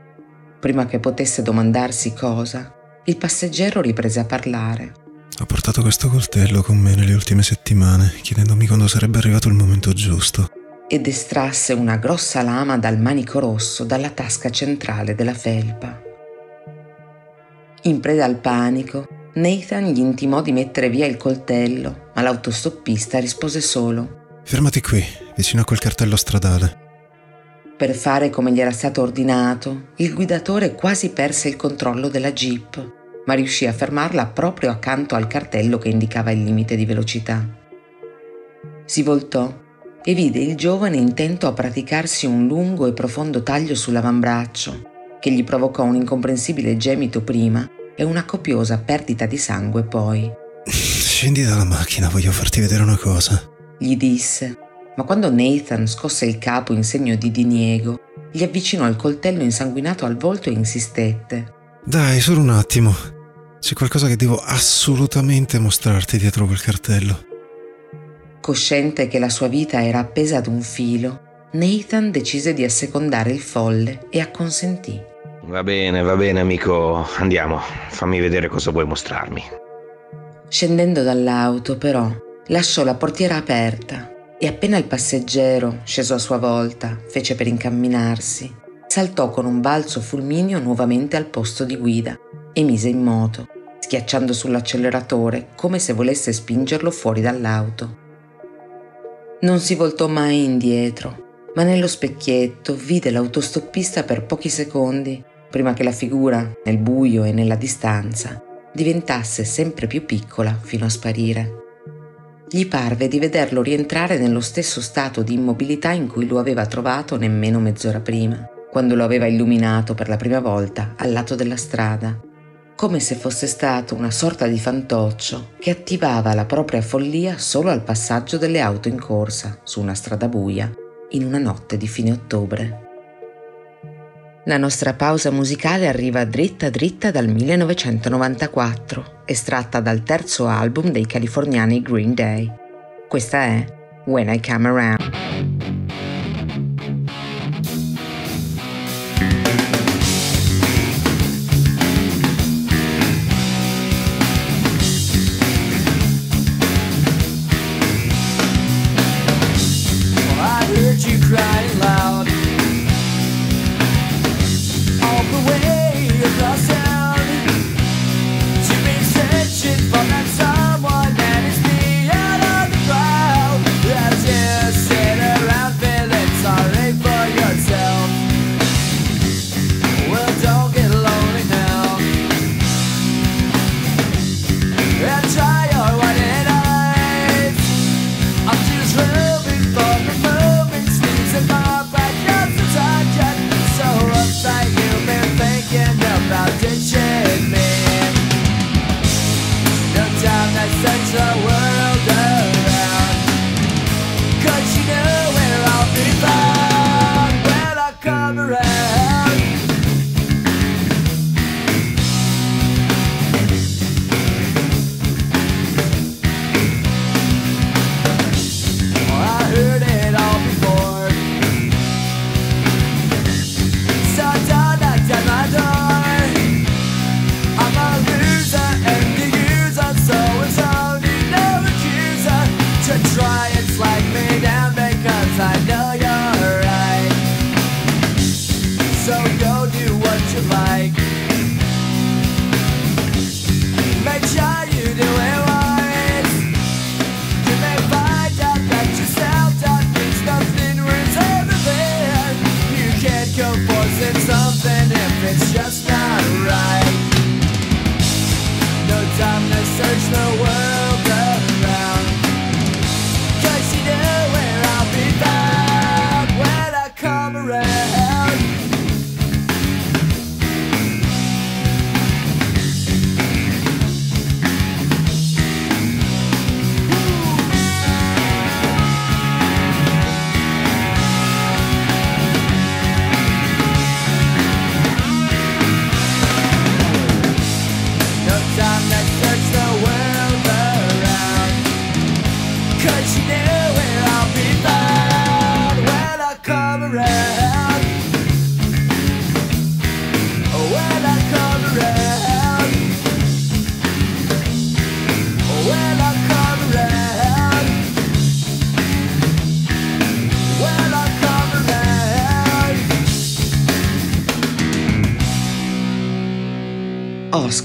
S1: prima che potesse domandarsi cosa, il passeggero riprese a parlare.
S11: Ho portato questo coltello con me nelle ultime settimane, chiedendomi quando sarebbe arrivato il momento giusto.
S1: Ed estrasse una grossa lama dal manico rosso dalla tasca centrale della felpa. In preda al panico, Nathan gli intimò di mettere via il coltello, ma l'autostoppista rispose solo:
S11: Fermati qui, vicino a quel cartello stradale.
S1: Per fare come gli era stato ordinato, il guidatore quasi perse il controllo della jeep, ma riuscì a fermarla proprio accanto al cartello che indicava il limite di velocità. Si voltò e vide il giovane intento a praticarsi un lungo e profondo taglio sull'avambraccio, che gli provocò un incomprensibile gemito prima e una copiosa perdita di sangue poi.
S11: Scendi dalla macchina, voglio farti vedere una cosa.
S1: Gli disse, ma quando Nathan scosse il capo in segno di diniego, gli avvicinò il coltello insanguinato al volto e insistette.
S11: Dai, solo un attimo. C'è qualcosa che devo assolutamente mostrarti dietro quel cartello.
S1: Cosciente che la sua vita era appesa ad un filo, Nathan decise di assecondare il folle e acconsentì.
S10: Va bene, va bene amico, andiamo, fammi vedere cosa vuoi mostrarmi.
S1: Scendendo dall'auto, però, lasciò la portiera aperta e appena il passeggero, sceso a sua volta, fece per incamminarsi, saltò con un balzo fulmineo nuovamente al posto di guida e mise in moto, schiacciando sull'acceleratore come se volesse spingerlo fuori dall'auto. Non si voltò mai indietro, ma nello specchietto vide l'autostoppista per pochi secondi, prima che la figura, nel buio e nella distanza, diventasse sempre più piccola fino a sparire. Gli parve di vederlo rientrare nello stesso stato di immobilità in cui lo aveva trovato nemmeno mezz'ora prima, quando lo aveva illuminato per la prima volta al lato della strada, come se fosse stato una sorta di fantoccio che attivava la propria follia solo al passaggio delle auto in corsa su una strada buia in una notte di fine ottobre. La nostra pausa musicale arriva dritta dritta dal 1994, estratta dal terzo album dei californiani Green Day. Questa è When I Come Around.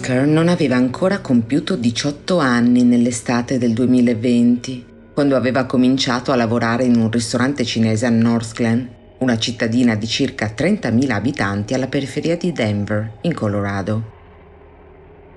S1: Oscar non aveva ancora compiuto 18 anni nell'estate del 2020, quando aveva cominciato a lavorare in un ristorante cinese a North Glen, una cittadina di circa 30.000 abitanti alla periferia di Denver, in Colorado.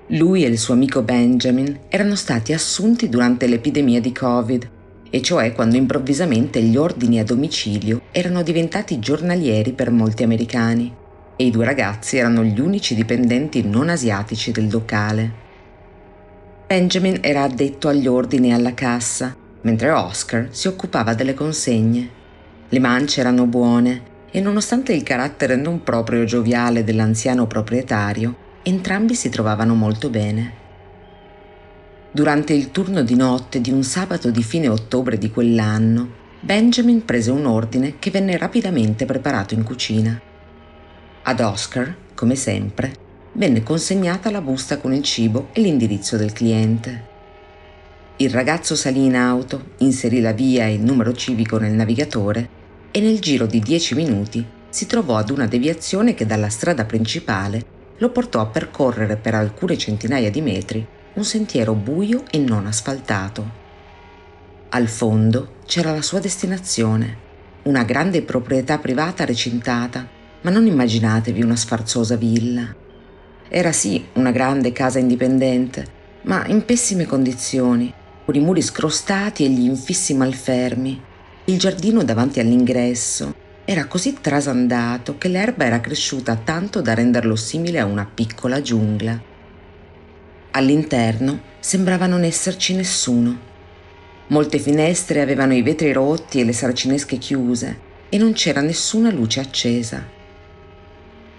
S1: Lui e il suo amico Benjamin erano stati assunti durante l'epidemia di Covid, e cioè quando improvvisamente gli ordini a domicilio erano diventati giornalieri per molti americani e i due ragazzi erano gli unici dipendenti non asiatici del locale. Benjamin era addetto agli ordini e alla cassa, mentre Oscar si occupava delle consegne. Le mance erano buone e nonostante il carattere non proprio gioviale dell'anziano proprietario, entrambi si trovavano molto bene. Durante il turno di notte di un sabato di fine ottobre di quell'anno, Benjamin prese un ordine che venne rapidamente preparato in cucina. Ad Oscar, come sempre, venne consegnata la busta con il cibo e l'indirizzo del cliente. Il ragazzo salì in auto, inserì la via e il numero civico nel navigatore e nel giro di dieci minuti si trovò ad una deviazione che dalla strada principale lo portò a percorrere per alcune centinaia di metri un sentiero buio e non asfaltato. Al fondo c'era la sua destinazione, una grande proprietà privata recintata ma non immaginatevi una sfarzosa villa. Era sì una grande casa indipendente, ma in pessime condizioni, con i muri scrostati e gli infissi malfermi. Il giardino davanti all'ingresso era così trasandato che l'erba era cresciuta tanto da renderlo simile a una piccola giungla. All'interno sembrava non esserci nessuno. Molte finestre avevano i vetri rotti e le saracinesche chiuse e non c'era nessuna luce accesa.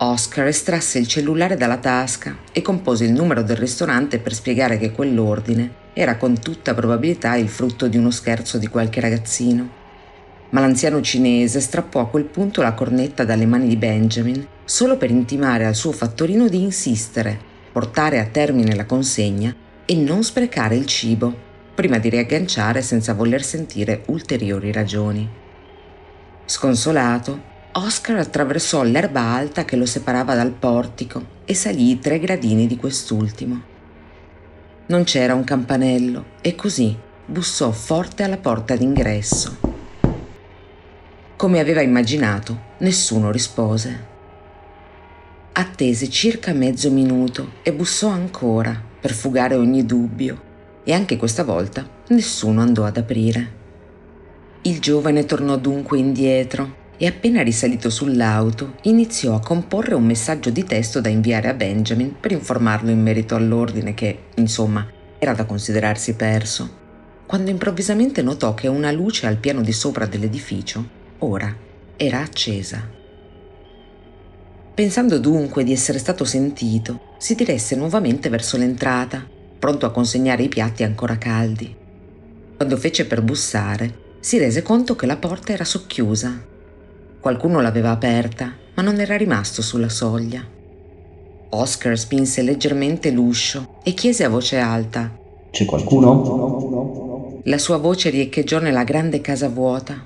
S1: Oscar estrasse il cellulare dalla tasca e compose il numero del ristorante per spiegare che quell'ordine era con tutta probabilità il frutto di uno scherzo di qualche ragazzino. Ma l'anziano cinese strappò a quel punto la cornetta dalle mani di Benjamin solo per intimare al suo fattorino di insistere, portare a termine la consegna e non sprecare il cibo, prima di riagganciare senza voler sentire ulteriori ragioni. Sconsolato, Oscar attraversò l'erba alta che lo separava dal portico e salì i tre gradini di quest'ultimo. Non c'era un campanello e così bussò forte alla porta d'ingresso. Come aveva immaginato, nessuno rispose. Attese circa mezzo minuto e bussò ancora per fugare ogni dubbio e anche questa volta nessuno andò ad aprire. Il giovane tornò dunque indietro e appena risalito sull'auto iniziò a comporre un messaggio di testo da inviare a Benjamin per informarlo in merito all'ordine che, insomma, era da considerarsi perso, quando improvvisamente notò che una luce al piano di sopra dell'edificio ora era accesa. Pensando dunque di essere stato sentito, si diresse nuovamente verso l'entrata, pronto a consegnare i piatti ancora caldi. Quando fece per bussare, si rese conto che la porta era socchiusa Qualcuno l'aveva aperta, ma non era rimasto sulla soglia. Oscar spinse leggermente l'uscio e chiese a voce alta:
S3: C'è qualcuno?
S1: La sua voce riecheggiò nella grande casa vuota.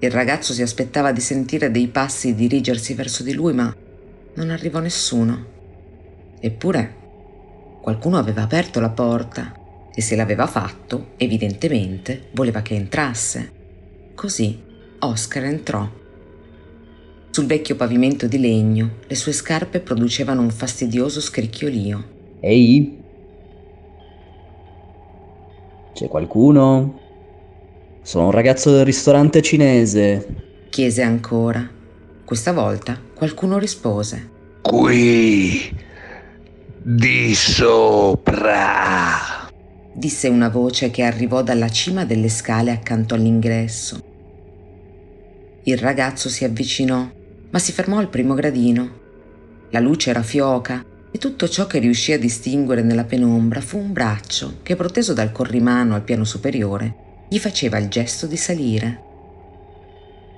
S1: Il ragazzo si aspettava di sentire dei passi dirigersi verso di lui, ma non arrivò nessuno. Eppure qualcuno aveva aperto la porta e se l'aveva fatto, evidentemente, voleva che entrasse. Così Oscar entrò. Sul vecchio pavimento di legno le sue scarpe producevano un fastidioso scricchiolio.
S12: Ehi? C'è qualcuno? Sono un ragazzo del ristorante cinese.
S1: Chiese ancora. Questa volta qualcuno rispose.
S10: Qui. Di sopra.
S1: Disse una voce che arrivò dalla cima delle scale accanto all'ingresso. Il ragazzo si avvicinò ma si fermò al primo gradino. La luce era fioca e tutto ciò che riuscì a distinguere nella penombra fu un braccio che, proteso dal corrimano al piano superiore, gli faceva il gesto di salire.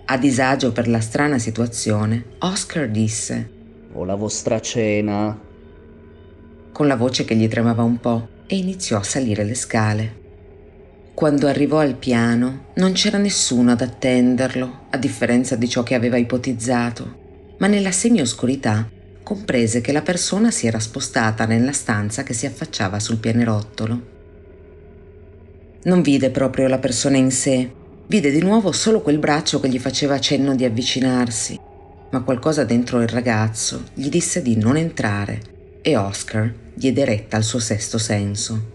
S1: A disagio per la strana situazione, Oscar disse:
S12: Ho la vostra cena.
S1: Con la voce che gli tremava un po' e iniziò a salire le scale. Quando arrivò al piano non c'era nessuno ad attenderlo, a differenza di ciò che aveva ipotizzato, ma nella semioscurità comprese che la persona si era spostata nella stanza che si affacciava sul pianerottolo. Non vide proprio la persona in sé, vide di nuovo solo quel braccio che gli faceva cenno di avvicinarsi, ma qualcosa dentro il ragazzo gli disse di non entrare e Oscar diede retta al suo sesto senso.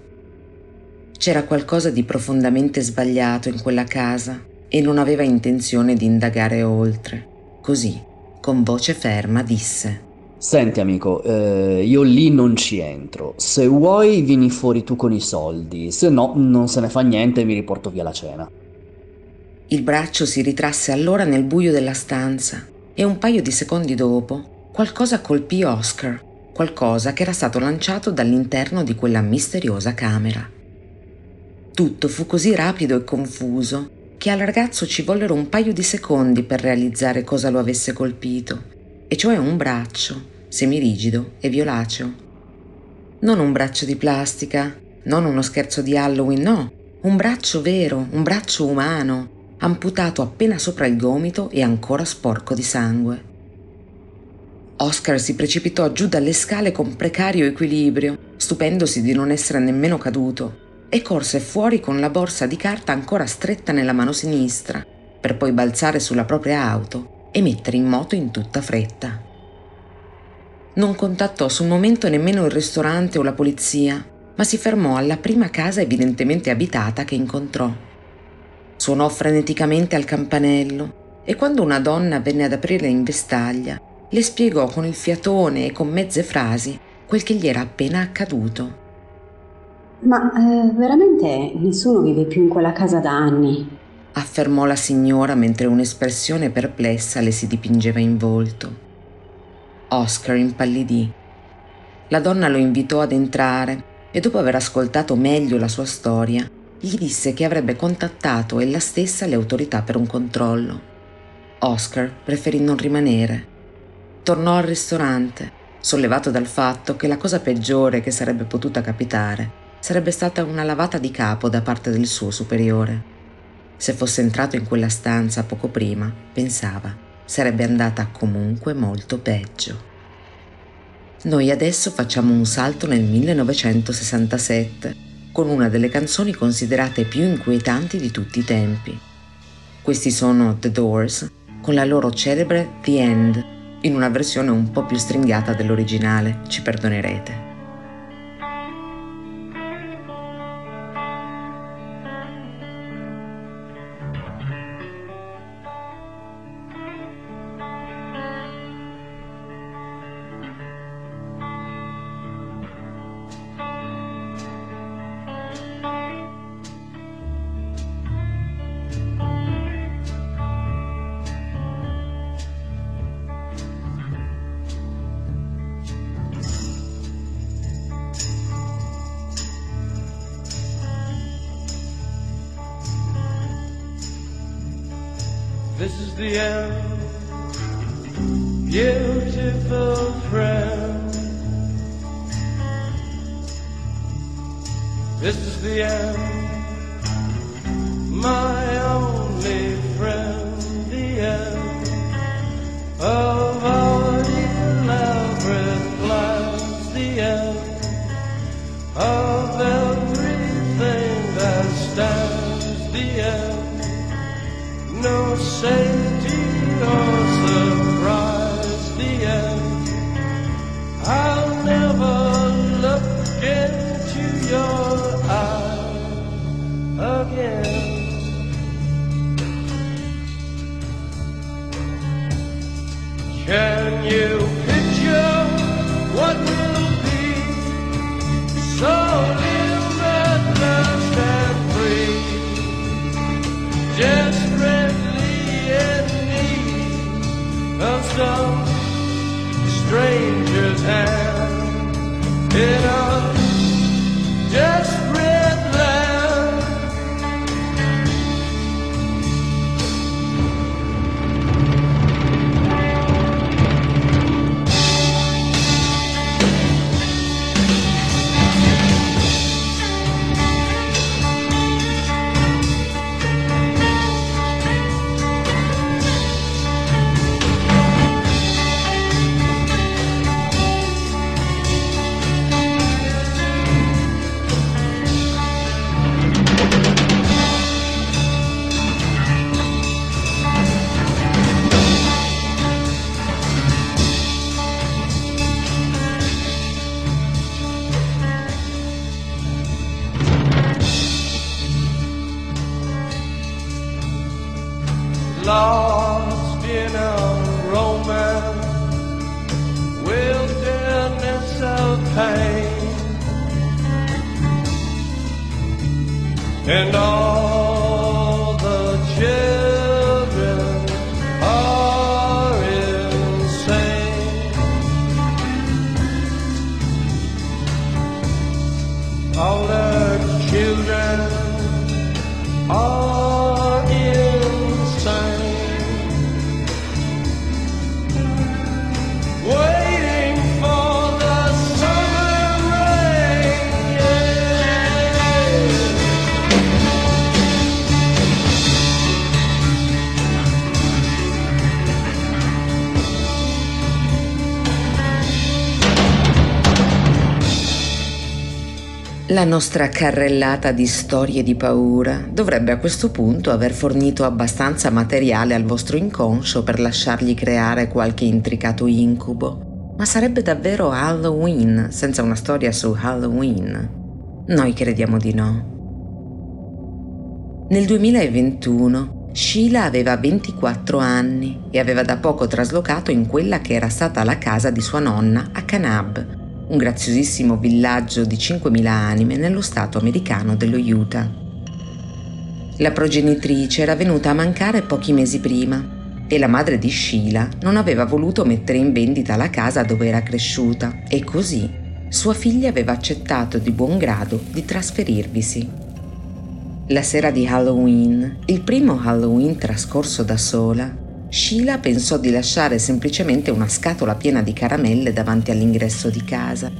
S1: C'era qualcosa di profondamente sbagliato in quella casa e non aveva intenzione di indagare oltre. Così, con voce ferma, disse
S12: Senti amico, eh, io lì non ci entro. Se vuoi vieni fuori tu con i soldi, se no non se ne fa niente e mi riporto via la cena.
S1: Il braccio si ritrasse allora nel buio della stanza e un paio di secondi dopo qualcosa colpì Oscar, qualcosa che era stato lanciato dall'interno di quella misteriosa camera. Tutto fu così rapido e confuso che al ragazzo ci vollero un paio di secondi per realizzare cosa lo avesse colpito e cioè un braccio, semirigido e violaceo. Non un braccio di plastica, non uno scherzo di Halloween, no, un braccio vero, un braccio umano, amputato appena sopra il gomito e ancora sporco di sangue. Oscar si precipitò giù dalle scale con precario equilibrio, stupendosi di non essere nemmeno caduto, e corse fuori con la borsa di carta ancora stretta nella mano sinistra, per poi balzare sulla propria auto e mettere in moto in tutta fretta. Non contattò sul momento nemmeno il ristorante o la polizia, ma si fermò alla prima casa evidentemente abitata che incontrò. Suonò freneticamente al campanello e quando una donna venne ad aprire in vestaglia, le spiegò con il fiatone e con mezze frasi quel che gli era appena accaduto.
S9: Ma eh, veramente nessuno vive più in quella casa da anni
S1: affermò la signora mentre un'espressione perplessa le si dipingeva in volto. Oscar impallidì. La donna lo invitò ad entrare e dopo aver ascoltato meglio la sua storia, gli disse che avrebbe contattato ella stessa le autorità per un controllo. Oscar preferì non rimanere. Tornò al ristorante, sollevato dal fatto che la cosa peggiore che sarebbe potuta capitare sarebbe stata una lavata di capo da parte del suo superiore. Se fosse entrato in quella stanza poco prima, pensava, sarebbe andata comunque molto peggio. Noi adesso facciamo un salto nel 1967 con una delle canzoni considerate più inquietanti di tutti i tempi. Questi sono The Doors con la loro celebre The End, in una versione un po' più stringata dell'originale, ci perdonerete.
S13: Yeah.
S1: La nostra carrellata di storie di paura dovrebbe a questo punto aver fornito abbastanza materiale al vostro inconscio per lasciargli creare qualche intricato incubo. Ma sarebbe davvero Halloween senza una storia su Halloween? Noi crediamo di no. Nel 2021 Sheila aveva 24 anni e aveva da poco traslocato in quella che era stata la casa di sua nonna a Kanab, un graziosissimo villaggio di 5.000 anime nello stato americano dello Utah. La progenitrice era venuta a mancare pochi mesi prima e la madre di Sheila non aveva voluto mettere in vendita la casa dove era cresciuta e così sua figlia aveva accettato di buon grado di trasferirvisi. La sera di Halloween, il primo Halloween trascorso da sola, Sheila pensò di lasciare semplicemente una scatola piena di caramelle davanti all'ingresso di casa,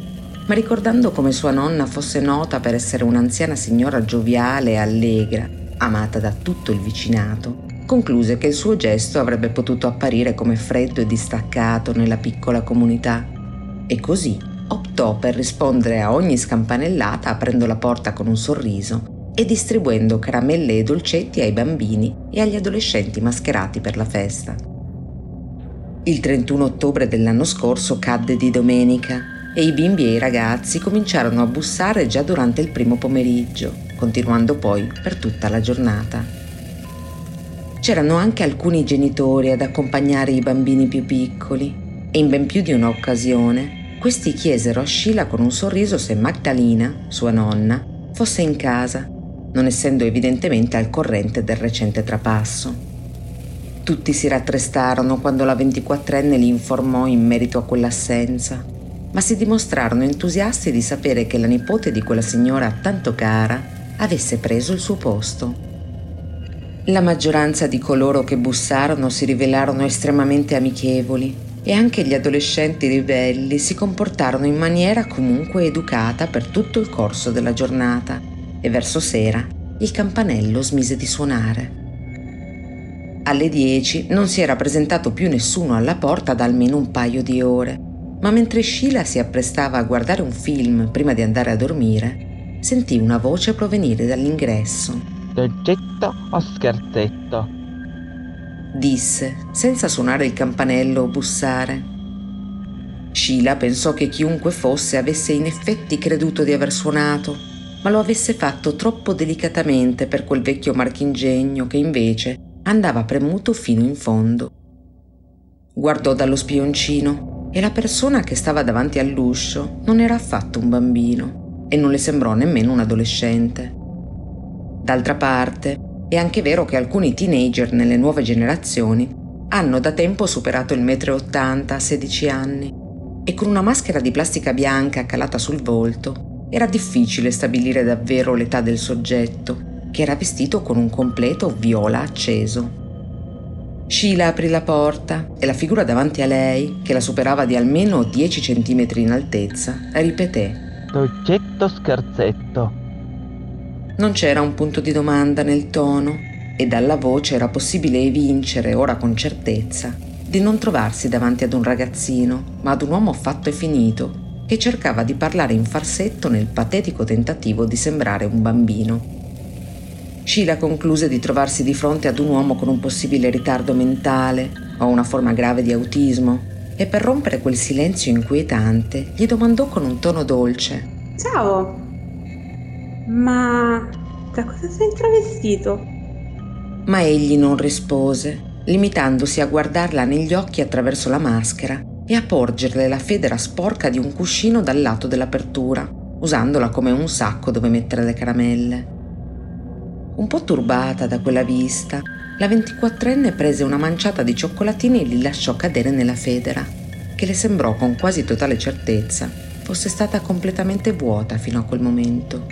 S1: ma ricordando come sua nonna fosse nota per essere un'anziana signora gioviale e allegra, amata da tutto il vicinato, concluse che il suo gesto avrebbe potuto apparire come freddo e distaccato nella piccola comunità. E così optò per rispondere a ogni scampanellata aprendo la porta con un sorriso e distribuendo caramelle e dolcetti ai bambini e agli adolescenti mascherati per la festa. Il 31 ottobre dell'anno scorso cadde di domenica e i bimbi e i ragazzi cominciarono a bussare già durante il primo pomeriggio, continuando poi per tutta la giornata. C'erano anche alcuni genitori ad accompagnare i bambini più piccoli e in ben più di un'occasione questi chiesero a Sheila con un sorriso se Magdalena, sua nonna, fosse in casa non essendo evidentemente al corrente del recente trapasso. Tutti si rattrestarono quando la 24enne li informò in merito a quell'assenza, ma si dimostrarono entusiasti di sapere che la nipote di quella signora tanto cara avesse preso il suo posto. La maggioranza di coloro che bussarono si rivelarono estremamente amichevoli e anche gli adolescenti ribelli si comportarono in maniera comunque educata per tutto il corso della giornata e verso sera il campanello smise di suonare. Alle 10 non si era presentato più nessuno alla porta da almeno un paio di ore, ma mentre Sheila si apprestava a guardare un film prima di andare a dormire, sentì una voce provenire dall'ingresso.
S14: Dolcetto o scherzetto?
S1: Disse, senza suonare il campanello o bussare. Sheila pensò che chiunque fosse avesse in effetti creduto di aver suonato ma lo avesse fatto troppo delicatamente per quel vecchio marchingegno che invece andava premuto fino in fondo. Guardò dallo spioncino e la persona che stava davanti all'uscio non era affatto un bambino e non le sembrò nemmeno un adolescente. D'altra parte, è anche vero che alcuni teenager nelle nuove generazioni hanno da tempo superato il 1,80 m a 16 anni e con una maschera di plastica bianca calata sul volto era difficile stabilire davvero l'età del soggetto, che era vestito con un completo viola acceso. Sheila aprì la porta e la figura davanti a lei, che la superava di almeno 10 cm in altezza, ripeté:
S14: Dolcetto scherzetto.
S1: Non c'era un punto di domanda nel tono e dalla voce era possibile evincere, ora con certezza, di non trovarsi davanti ad un ragazzino, ma ad un uomo fatto e finito, che cercava di parlare in farsetto nel patetico tentativo di sembrare un bambino. Sheila concluse di trovarsi di fronte ad un uomo con un possibile ritardo mentale o una forma grave di autismo e per rompere quel silenzio inquietante gli domandò con un tono dolce
S15: Ciao, ma da cosa sei travestito?
S1: ma egli non rispose limitandosi a guardarla negli occhi attraverso la maschera e a porgerle la federa sporca di un cuscino dal lato dell'apertura, usandola come un sacco dove mettere le caramelle. Un po' turbata da quella vista, la 24enne prese una manciata di cioccolatini e li lasciò cadere nella federa, che le sembrò con quasi totale certezza fosse stata completamente vuota fino a quel momento.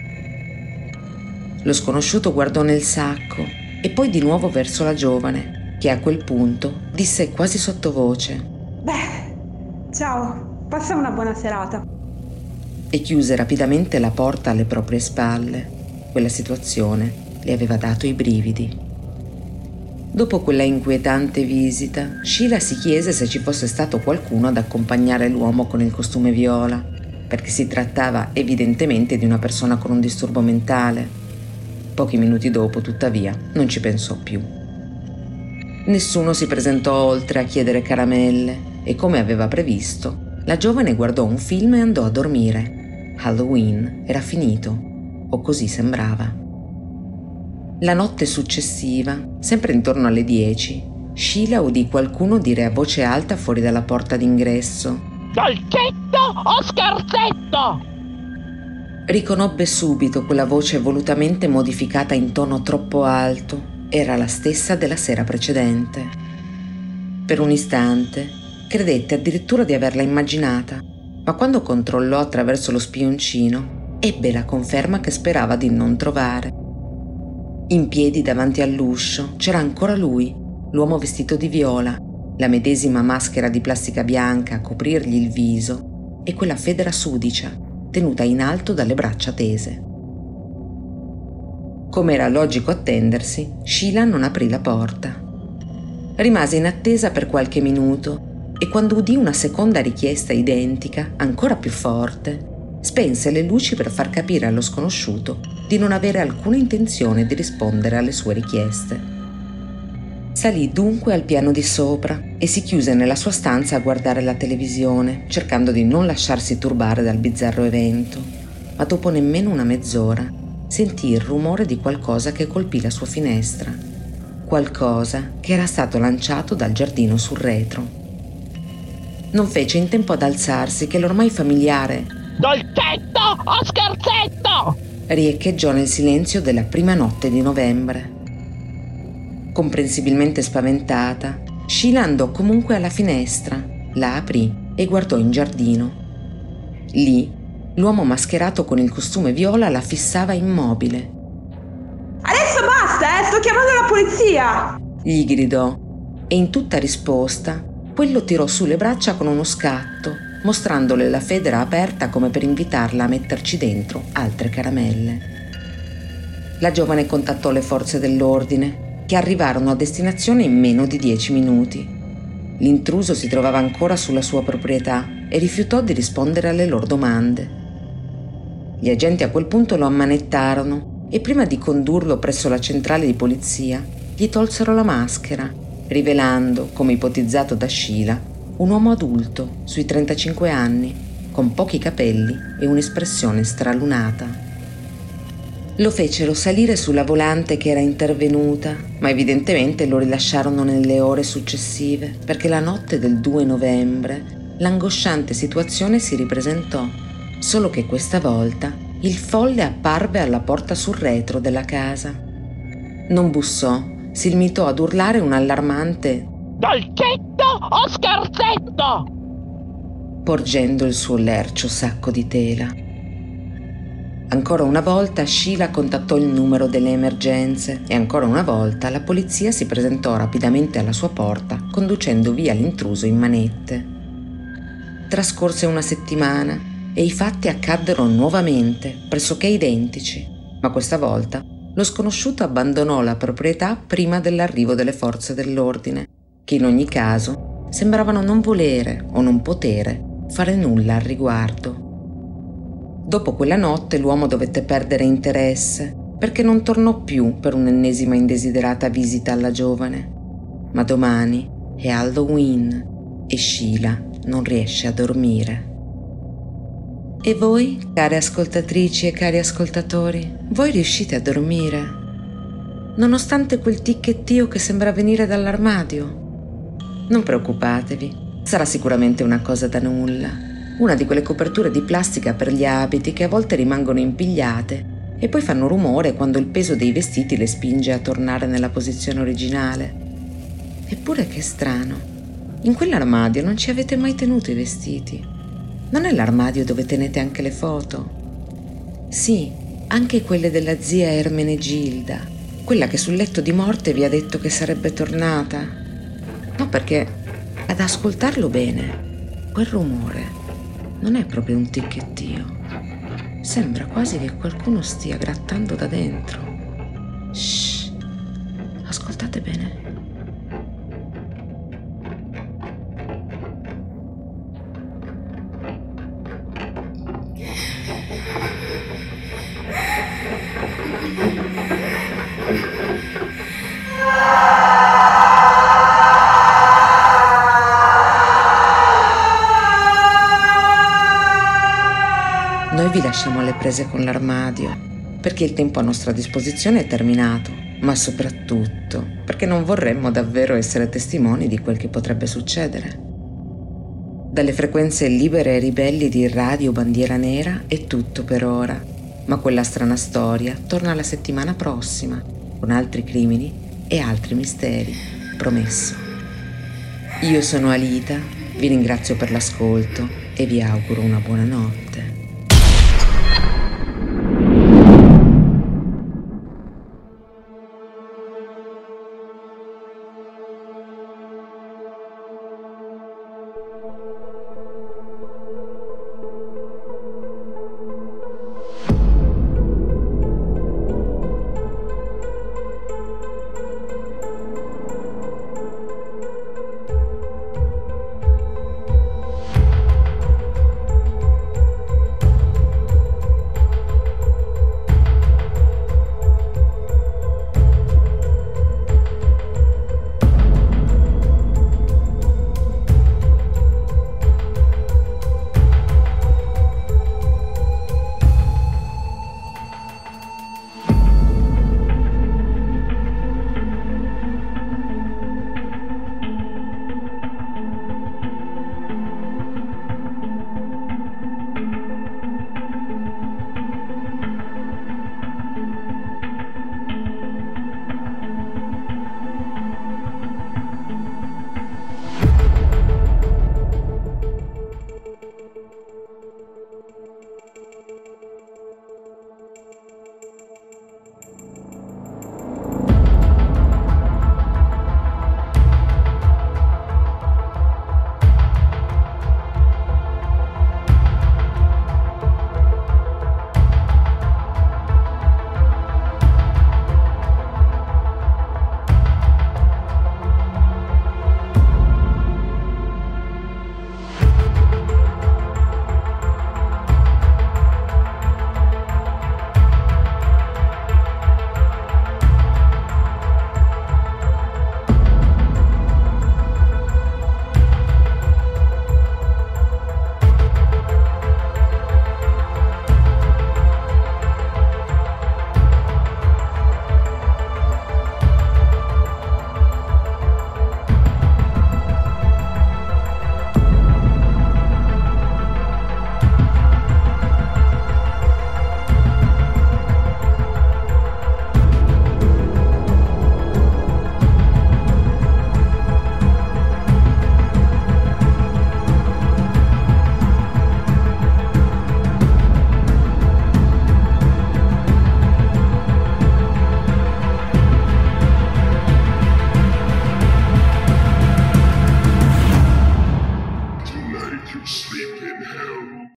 S1: Lo sconosciuto guardò nel sacco e poi di nuovo verso la giovane, che a quel punto disse quasi sottovoce
S15: Beh, ciao, passa una buona serata.
S1: e chiuse rapidamente la porta alle proprie spalle. Quella situazione le aveva dato i brividi. Dopo quella inquietante visita, Sheila si chiese se ci fosse stato qualcuno ad accompagnare l'uomo con il costume viola, perché si trattava evidentemente di una persona con un disturbo mentale. Pochi minuti dopo, tuttavia, non ci pensò più. Nessuno si presentò oltre a chiedere caramelle e come aveva previsto, la giovane guardò un film e andò a dormire. Halloween era finito, o così sembrava. La notte successiva, sempre intorno alle 10, Sheila udì qualcuno dire a voce alta fuori dalla porta d'ingresso
S14: Dolcetto o scherzetto?
S1: Riconobbe subito quella voce volutamente modificata in tono troppo alto. Era la stessa della sera precedente. Per un istante credette addirittura di averla immaginata, ma quando controllò attraverso lo spioncino, ebbe la conferma che sperava di non trovare. In piedi davanti all'uscio c'era ancora lui, l'uomo vestito di viola, la medesima maschera di plastica bianca a coprirgli il viso e quella federa sudicia tenuta in alto dalle braccia tese. Come era logico attendersi, Sheila non aprì la porta. Rimase in attesa per qualche minuto e quando udì una seconda richiesta identica, ancora più forte, spense le luci per far capire allo sconosciuto di non avere alcuna intenzione di rispondere alle sue richieste. Salì dunque al piano di sopra e si chiuse nella sua stanza a guardare la televisione, cercando di non lasciarsi turbare dal bizzarro evento. Ma dopo nemmeno una mezz'ora sentì il rumore di qualcosa che colpì la sua finestra. Qualcosa che era stato lanciato dal giardino sul retro. Non fece in tempo ad alzarsi che l'ormai familiare
S14: Dolcetto o scherzetto?
S1: riecheggiò nel silenzio della prima notte di novembre. Comprensibilmente spaventata, Sheila andò comunque alla finestra, la aprì e guardò in giardino. Lì, l'uomo mascherato con il costume viola la fissava immobile.
S15: Adesso basta, eh, sto chiamando la polizia!
S1: Gli gridò e in tutta risposta, quello tirò su le braccia con uno scatto, mostrandole la federa aperta come per invitarla a metterci dentro altre caramelle. La giovane contattò le forze dell'ordine, che arrivarono a destinazione in meno di dieci minuti. L'intruso si trovava ancora sulla sua proprietà e rifiutò di rispondere alle loro domande. Gli agenti a quel punto lo ammanettarono e prima di condurlo presso la centrale di polizia gli tolsero la maschera, rivelando, come ipotizzato da Sheila, un uomo adulto sui 35 anni, con pochi capelli e un'espressione stralunata. Lo fecero salire sulla volante che era intervenuta, ma evidentemente lo rilasciarono nelle ore successive, perché la notte del 2 novembre l'angosciante situazione si ripresentò, solo che questa volta il folle apparve alla porta sul retro della casa. Non bussò, si limitò ad urlare un allarmante
S14: Dolcetto o scherzetto?
S1: porgendo il suo lercio sacco di tela. Ancora una volta Sheila contattò il numero delle emergenze e ancora una volta la polizia si presentò rapidamente alla sua porta, conducendo via l'intruso in manette. Trascorse una settimana e i fatti accaddero nuovamente, pressoché identici, ma questa volta lo sconosciuto abbandonò la proprietà prima dell'arrivo delle forze dell'ordine, che in ogni caso sembravano non volere o non potere fare nulla al riguardo. Dopo quella notte l'uomo dovette perdere interesse perché non tornò più per un'ennesima indesiderata visita alla giovane. Ma domani è Halloween e Sheila non riesce a dormire. E voi, care ascoltatrici e cari ascoltatori, voi riuscite a dormire? nonostante quel ticchettio che sembra venire dall'armadio. Non preoccupatevi, sarà sicuramente una cosa da nulla, una di quelle coperture di plastica per gli abiti che a volte rimangono impigliate e poi fanno rumore quando il peso dei vestiti le spinge a tornare nella posizione originale. Eppure che strano, in quell'armadio non ci avete mai tenuto i vestiti. Non è l'armadio dove tenete anche le foto? Sì, anche quelle della zia Ermenegilda, quella che sul letto di morte vi ha detto che sarebbe tornata. No, perché ad ascoltarlo bene, quel rumore non è proprio un ticchettio. Sembra quasi che qualcuno stia grattando da dentro. Shh, ascoltate bene. Prese con l'armadio, perché il tempo a nostra disposizione è terminato, ma soprattutto perché non vorremmo davvero essere testimoni di quel che potrebbe succedere. Dalle frequenze libere e ribelli di Radio Bandiera Nera è tutto per ora, ma quella strana storia torna la settimana prossima, con altri crimini e altri misteri, promesso. Io sono Alita, vi ringrazio per l'ascolto e vi auguro una buona notte.